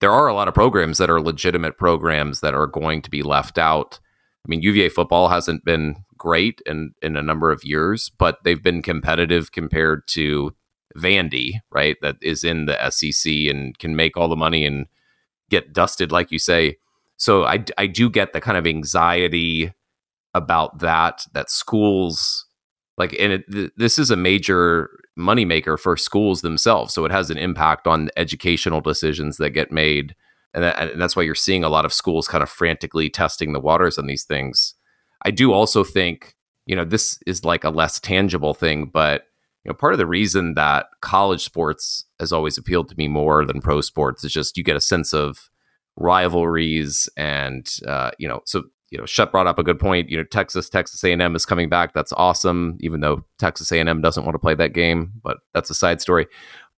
There are a lot of programs that are legitimate programs that are going to be left out. I mean, UVA football hasn't been great in in a number of years, but they've been competitive compared to Vandy, right? That is in the SEC and can make all the money and get dusted, like you say. So I I do get the kind of anxiety about that that schools like and it, th- this is a major moneymaker for schools themselves so it has an impact on educational decisions that get made. And, that, and that's why you're seeing a lot of schools kind of frantically testing the waters on these things. I do also think you know this is like a less tangible thing but you know part of the reason that college sports has always appealed to me more than pro sports is just you get a sense of rivalries and uh, you know so you know, Shep brought up a good point. You know, Texas, Texas A&M is coming back. That's awesome. Even though Texas A&M doesn't want to play that game, but that's a side story.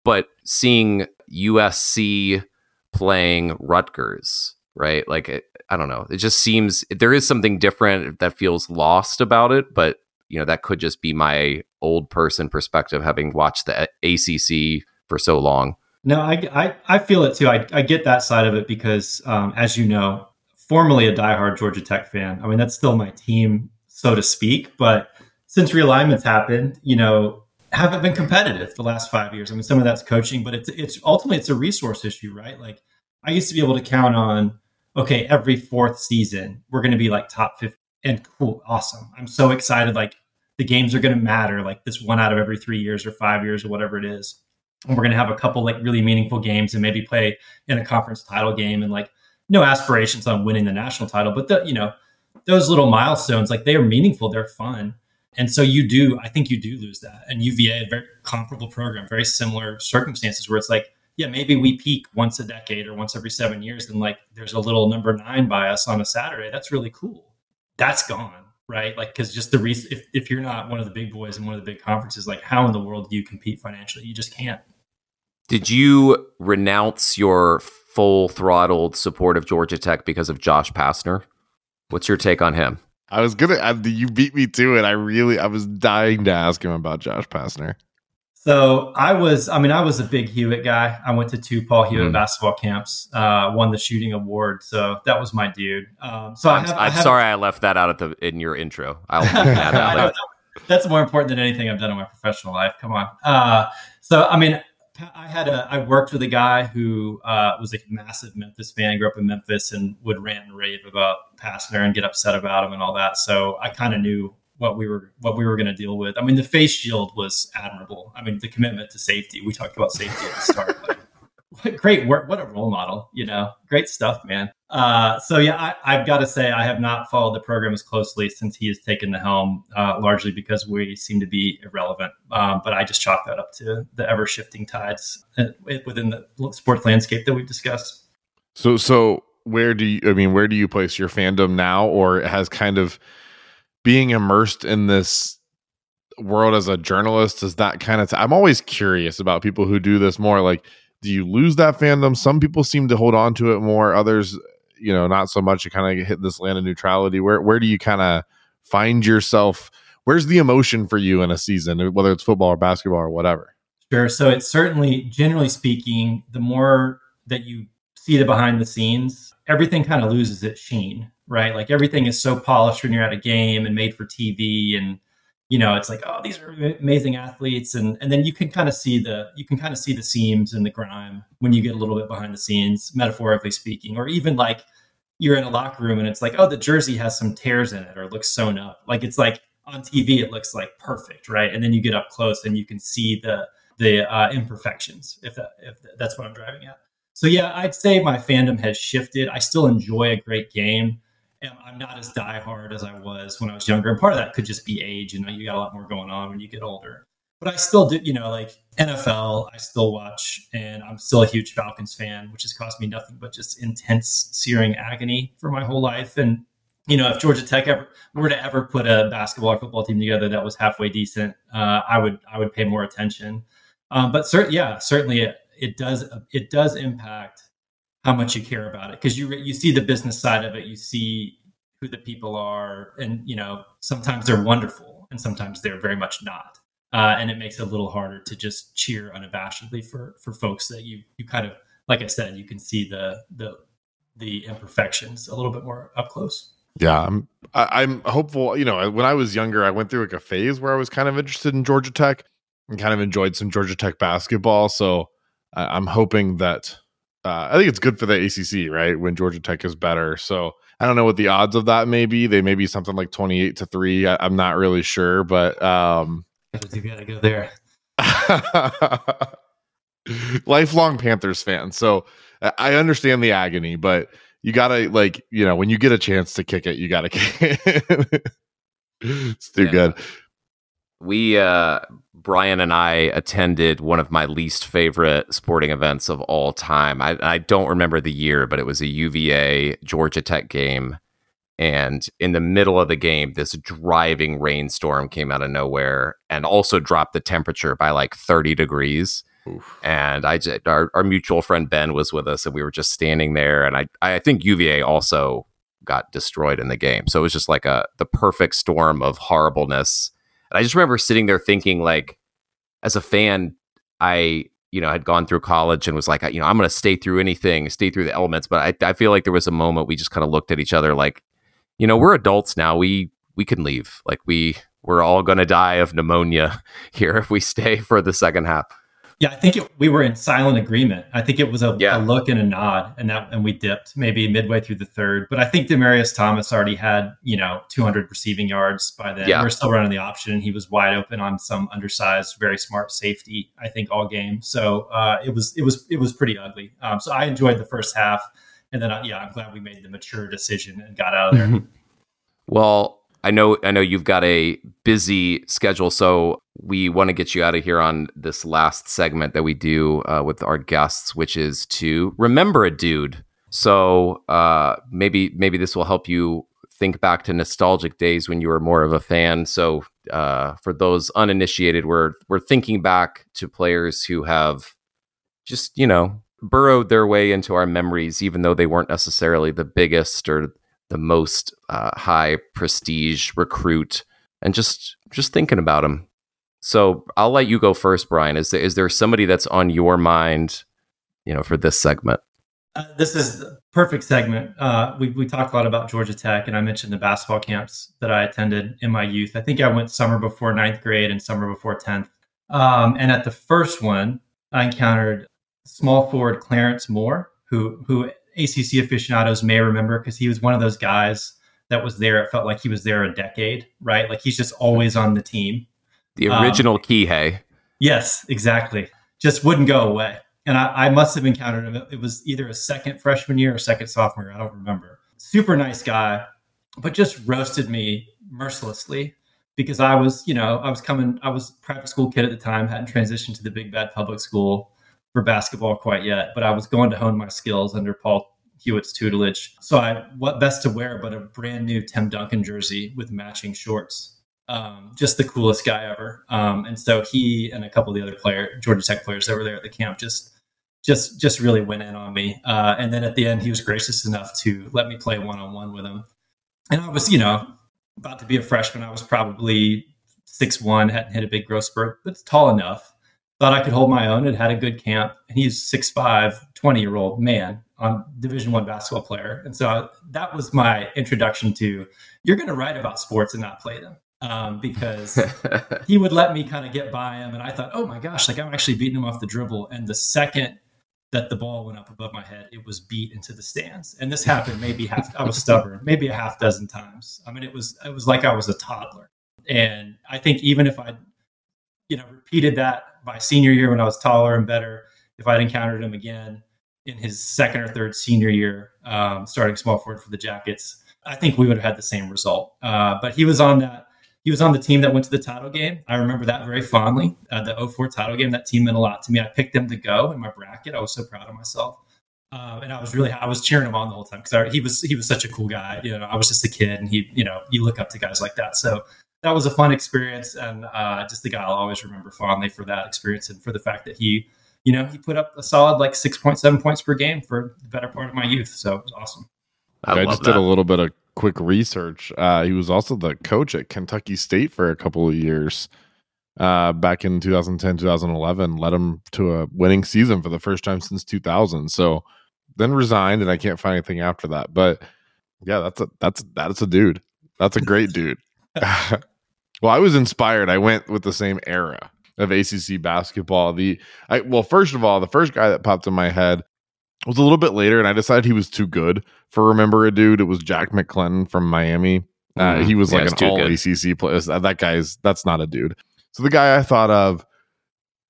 But seeing USC playing Rutgers, right? Like, it, I don't know. It just seems there is something different that feels lost about it. But you know, that could just be my old person perspective, having watched the ACC for so long. No, I, I, I feel it too. I, I get that side of it because, um, as you know, formerly a diehard Georgia Tech fan. I mean, that's still my team, so to speak. But since realignments happened, you know, haven't been competitive the last five years. I mean, some of that's coaching, but it's it's ultimately it's a resource issue, right? Like I used to be able to count on, okay, every fourth season we're going to be like top fifty, and cool, awesome. I'm so excited. Like the games are going to matter. Like this one out of every three years or five years or whatever it is. And we're going to have a couple like really meaningful games and maybe play in a conference title game and like no aspirations on winning the national title, but the, you know, those little milestones, like they are meaningful, they're fun. And so you do, I think you do lose that. And UVA, a very comparable program, very similar circumstances where it's like, yeah, maybe we peak once a decade or once every seven years. And like there's a little number nine by us on a Saturday. That's really cool. That's gone, right? Like, because just the reason, if, if you're not one of the big boys in one of the big conferences, like how in the world do you compete financially? You just can't. Did you renounce your full throttled support of Georgia Tech because of Josh Pastner. What's your take on him? I was gonna. I, you beat me to it. I really. I was dying to ask him about Josh Pastner. So I was. I mean, I was a big Hewitt guy. I went to two Paul Hewitt mm. basketball camps. Uh, won the shooting award. So that was my dude. Um, so I'm, I have, I'm I have, sorry I left that out at the in your intro. I'll add that. <laughs> That's more important than anything I've done in my professional life. Come on. Uh, so I mean, I had a I worked with a guy who uh, was a massive Memphis fan, grew up in Memphis, and would rant and rave about Pastner and get upset about him and all that. So I kind of knew what we were what we were going to deal with. I mean, the face shield was admirable. I mean, the commitment to safety. We talked about safety at the start. <laughs> Like, what great work! What a role model. You know, great stuff, man. Uh, so yeah, I, have got to say I have not followed the program as closely since he has taken the helm, uh, largely because we seem to be irrelevant. Um, but I just chalk that up to the ever shifting tides uh, within the sports landscape that we've discussed. So, so where do you? I mean, where do you place your fandom now, or has kind of being immersed in this world as a journalist? Is that kind of? I'm always curious about people who do this more. Like, do you lose that fandom? Some people seem to hold on to it more. Others you know not so much to kind of hit this land of neutrality where where do you kind of find yourself? Where's the emotion for you in a season whether it's football or basketball or whatever? Sure so it's certainly generally speaking the more that you see the behind the scenes everything kind of loses its sheen right? Like everything is so polished when you're at a game and made for tv and you know it's like oh these are amazing athletes and and then you can kind of see the you can kind of see the seams and the grime when you get a little bit behind the scenes metaphorically speaking or even like you're in a locker room and it's like, oh, the jersey has some tears in it or looks sewn up. Like it's like on TV, it looks like perfect, right? And then you get up close and you can see the the uh, imperfections, if that, if that's what I'm driving at. So yeah, I'd say my fandom has shifted. I still enjoy a great game. And I'm not as diehard as I was when I was younger. And part of that could just be age. You know, you got a lot more going on when you get older but I still do, you know, like NFL, I still watch, and I'm still a huge Falcons fan, which has caused me nothing but just intense, searing agony for my whole life. And you know, if Georgia Tech ever were to ever put a basketball or football team together that was halfway decent, uh, I would I would pay more attention. Um, but certainly, yeah, certainly it, it does it does impact how much you care about it because you you see the business side of it, you see who the people are, and you know sometimes they're wonderful and sometimes they're very much not uh, and it makes it a little harder to just cheer unabashedly for for folks that you you kind of like I said you can see the the the imperfections a little bit more up close. Yeah, I'm I, am i am hopeful. You know, when I was younger, I went through like a phase where I was kind of interested in Georgia Tech and kind of enjoyed some Georgia Tech basketball. So I'm hoping that uh, I think it's good for the ACC, right? When Georgia Tech is better. So I don't know what the odds of that may be. They may be something like 28 to 3. I, am not really sure, but um you gotta go there. <laughs> lifelong Panthers fan. So I understand the agony, but you gotta like, you know, when you get a chance to kick it, you gotta <laughs> kick it. it's too yeah. good. We uh Brian and I attended one of my least favorite sporting events of all time. I, I don't remember the year, but it was a UVA Georgia Tech game. And in the middle of the game, this driving rainstorm came out of nowhere and also dropped the temperature by like 30 degrees. Oof. And I just, our, our mutual friend Ben was with us, and we were just standing there. And I, I think UVA also got destroyed in the game. So it was just like a the perfect storm of horribleness and I just remember sitting there thinking, like, as a fan, I you know had gone through college and was like, you know, I'm going to stay through anything, stay through the elements. But I, I feel like there was a moment we just kind of looked at each other, like, you know, we're adults now. We we can leave. Like we we're all going to die of pneumonia <laughs> here if we stay for the second half. Yeah, I think it, we were in silent agreement. I think it was a, yeah. a, look and a nod, and that and we dipped maybe midway through the third. But I think Demaryius Thomas already had you know 200 receiving yards by then. Yeah. We are still running the option. He was wide open on some undersized, very smart safety. I think all game. So uh, it was it was it was pretty ugly. Um, so I enjoyed the first half, and then uh, yeah, I'm glad we made the mature decision and got out of there. <laughs> well, I know I know you've got a busy schedule, so we want to get you out of here on this last segment that we do uh, with our guests, which is to remember a dude. So uh, maybe maybe this will help you think back to nostalgic days when you were more of a fan. So uh, for those uninitiated, we're we're thinking back to players who have just you know burrowed their way into our memories, even though they weren't necessarily the biggest or the most uh, high prestige recruit, and just just thinking about them. So I'll let you go first, Brian. Is there, is there somebody that's on your mind, you know, for this segment? Uh, this is perfect segment. Uh, we we talked a lot about Georgia Tech, and I mentioned the basketball camps that I attended in my youth. I think I went summer before ninth grade and summer before tenth. Um, and at the first one, I encountered small forward Clarence Moore, who who ACC aficionados may remember because he was one of those guys that was there. It felt like he was there a decade, right? Like he's just always on the team. The original um, Kihei. Yes, exactly. Just wouldn't go away. And I, I, must have encountered him. It was either a second freshman year or second sophomore year. I don't remember. Super nice guy, but just roasted me mercilessly because I was, you know, I was coming, I was private school kid at the time, hadn't transitioned to the big bad public school for basketball quite yet, but I was going to hone my skills under Paul Hewitt's tutelage. So I what best to wear but a brand new Tim Duncan jersey with matching shorts. Um, just the coolest guy ever. Um, and so he and a couple of the other player Georgia Tech players that were there at the camp just just just really went in on me. Uh, and then at the end, he was gracious enough to let me play one on one with him. And I was, you know, about to be a freshman. I was probably six one, hadn't hit a big growth spurt, but tall enough thought I could hold my own. and had a good camp, and he's 6'5", 20 year old man on Division One basketball player, and so I, that was my introduction to you're going to write about sports and not play them. Um, because <laughs> he would let me kind of get by him, and I thought, oh my gosh, like I'm actually beating him off the dribble. And the second that the ball went up above my head, it was beat into the stands. And this happened maybe half. I was stubborn, maybe a half dozen times. I mean, it was it was like I was a toddler. And I think even if I, you know, repeated that my senior year when I was taller and better, if I'd encountered him again in his second or third senior year, um, starting small forward for the Jackets, I think we would have had the same result. Uh, but he was on that. He was on the team that went to the title game. I remember that very fondly. Uh, the 04 title game, that team meant a lot to me. I picked them to go in my bracket. I was so proud of myself. Uh, and I was really, I was cheering him on the whole time because he was, he was such a cool guy. You know, I was just a kid, and he, you know, you look up to guys like that. So that was a fun experience, and uh, just the guy I'll always remember fondly for that experience and for the fact that he, you know, he put up a solid like six point seven points per game for the better part of my youth. So it was awesome. I, I just that. did a little bit of quick research. Uh, he was also the coach at Kentucky State for a couple of years. Uh, back in 2010, 2011, led him to a winning season for the first time since 2000. So then resigned, and I can't find anything after that. But yeah, that's a that's that's a dude. That's a great dude. <laughs> <laughs> Well, I was inspired. I went with the same era of ACC basketball. The I, well, first of all, the first guy that popped in my head was a little bit later, and I decided he was too good for remember a dude. It was Jack McClinton from Miami. Uh, Mhm. he was Yeah, like an all good. ACC player. That guy's that's not a dude. So the guy I thought of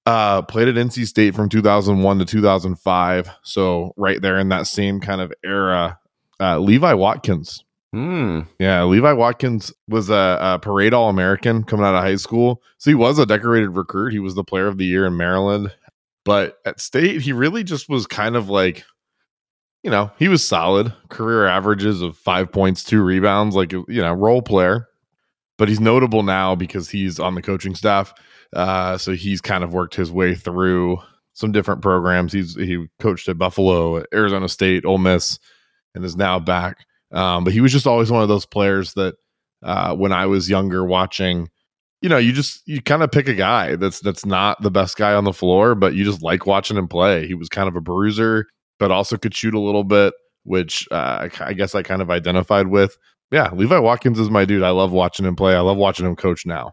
uh, played at NC State from 2001 to 2005. So right there in that same kind of era. Uh, Levi Watkins. Hmm. Yeah, Levi Watkins was a, a parade All American coming out of high school. So he was a decorated recruit. He was the player of the year in Maryland. But at state, he really just was kind of like, you know, he was solid. Career averages of five points, two rebounds, like, you know, role player. But he's notable now because he's on the coaching staff. Uh, so he's kind of worked his way through some different programs. He's he coached at Buffalo, Arizona State, Ole Miss, and is now back. Um, but he was just always one of those players that uh, when I was younger watching, you know, you just you kind of pick a guy that's that's not the best guy on the floor, but you just like watching him play. He was kind of a bruiser, but also could shoot a little bit, which uh, I, I guess I kind of identified with. Yeah, Levi Watkins is my dude. I love watching him play. I love watching him coach now.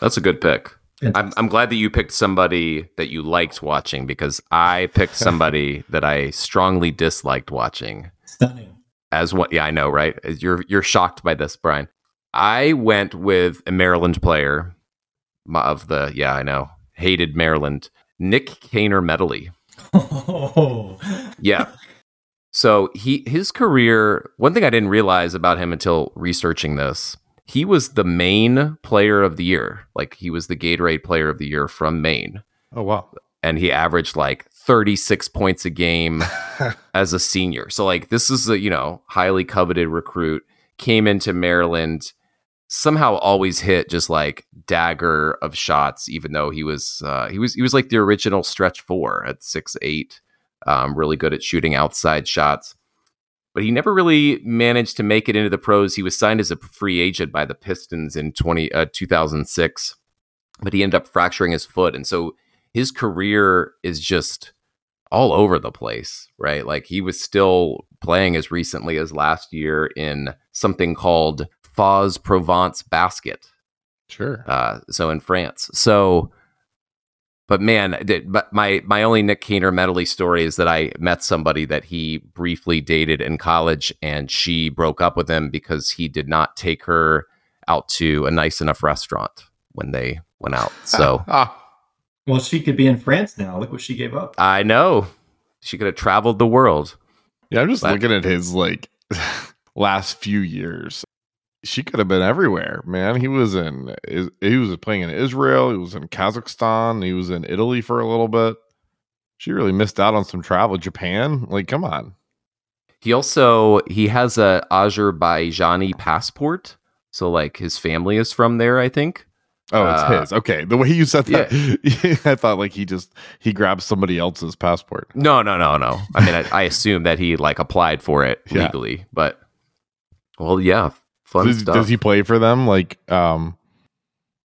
That's a good pick. I'm, I'm glad that you picked somebody that you liked watching because I picked <laughs> somebody that I strongly disliked watching. Stunning. As what? Yeah, I know, right? You're you're shocked by this, Brian. I went with a Maryland player of the yeah, I know, hated Maryland, Nik Caner-Medley. Oh, <laughs> Yeah. So he his career, one thing I didn't realize about him until researching this, he was the Maine player of the year. Like he was the Gatorade player of the year from Maine. Oh wow, And he averaged like 36 points a game <laughs> as a senior. So like this is a, you know, highly coveted recruit, came into Maryland, somehow always hit just like dagger of shots, even though he was uh he was he was like the original stretch four at six eight. Um, really good at shooting outside shots. But he never really managed to make it into the pros. He was signed as a free agent by the Pistons in 20, uh, 2006, but he ended up fracturing his foot. And so his career is just all over the place, right? Like he was still playing as recently as last year in something called Fos Provence Basket. sure. Uh, so in France. So, but man, th- but my my only Nik Caner-Medley story is that I met somebody that he briefly dated in college, and she broke up with him because he did not take her out to a nice enough restaurant when they went out. So <laughs> well, she could be in France now. Look what she gave up. I know she could have traveled the world. yeah, I'm just But- looking at his like <laughs> last few years. She could have been everywhere, man. He was in he was playing in Israel, he was in Kazakhstan, he was in Italy for a little bit. She really missed out on some travel. Japan, like, come on. He also he has a Azerbaijani passport, so like his family is from there. I think. Oh, it's Uh, his. Okay, the way you said that, <laughs> I thought like he just he grabbed somebody else's passport. No, no, no, no. I mean, I, I assume that he like applied for it Yeah. legally, but well, yeah, fun Does, stuff. does he play for them? Like, um,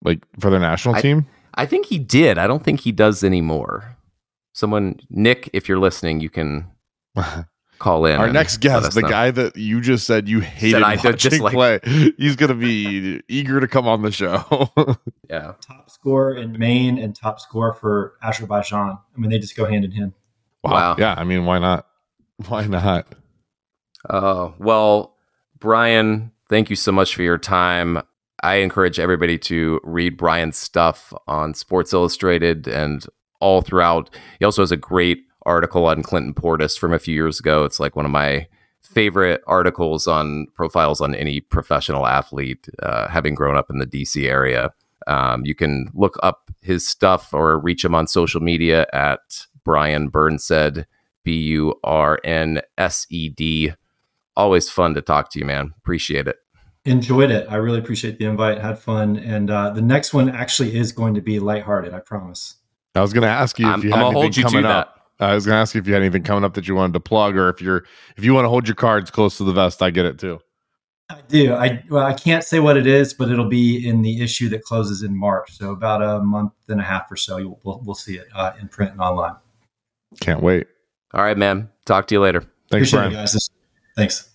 like for their national I- team? I think he did. I don't think he does anymore. Someone, Nick, if you're listening, you can <laughs> call in. Our next guest, the know. guy that you just said you hated I watching dislike. play, he's gonna be eager to come on the show. <laughs> Yeah. Top score in Maine and top score for Azerbaijan. I mean, they just go hand in hand. Wow. Yeah, I mean, why not? Why not? Uh, well, Brian, thank you so much for your time. I encourage everybody to read Brian's stuff on Sports Illustrated and all throughout. He also has a great article on Clinton Portis from a few years ago. It's like one of my favorite articles on profiles on any professional athlete, uh, having grown up in the DC area. Um, you can look up his stuff or reach him on social media at Brian Burnsed, B U R N S E D. Always fun to talk to you, man. Appreciate it. Enjoyed it. I really appreciate the invite. Had fun. And uh, the next one actually is going to be lighthearted. I promise. I was gonna ask you I'm, if you I'm gonna anything hold you to coming that. Up. I was gonna ask you if you had anything coming up that you wanted to plug, or if you're if you want to hold your cards close to the vest. I get it too. I do. I well, I can't say what it is, but it'll be in the issue that closes in March. So about a month and a half or so, you'll, we'll, we'll see it uh, in print and online. Can't wait. All right, man. Talk to you later. Thanks, Appreciate Brian. it, guys. Thanks.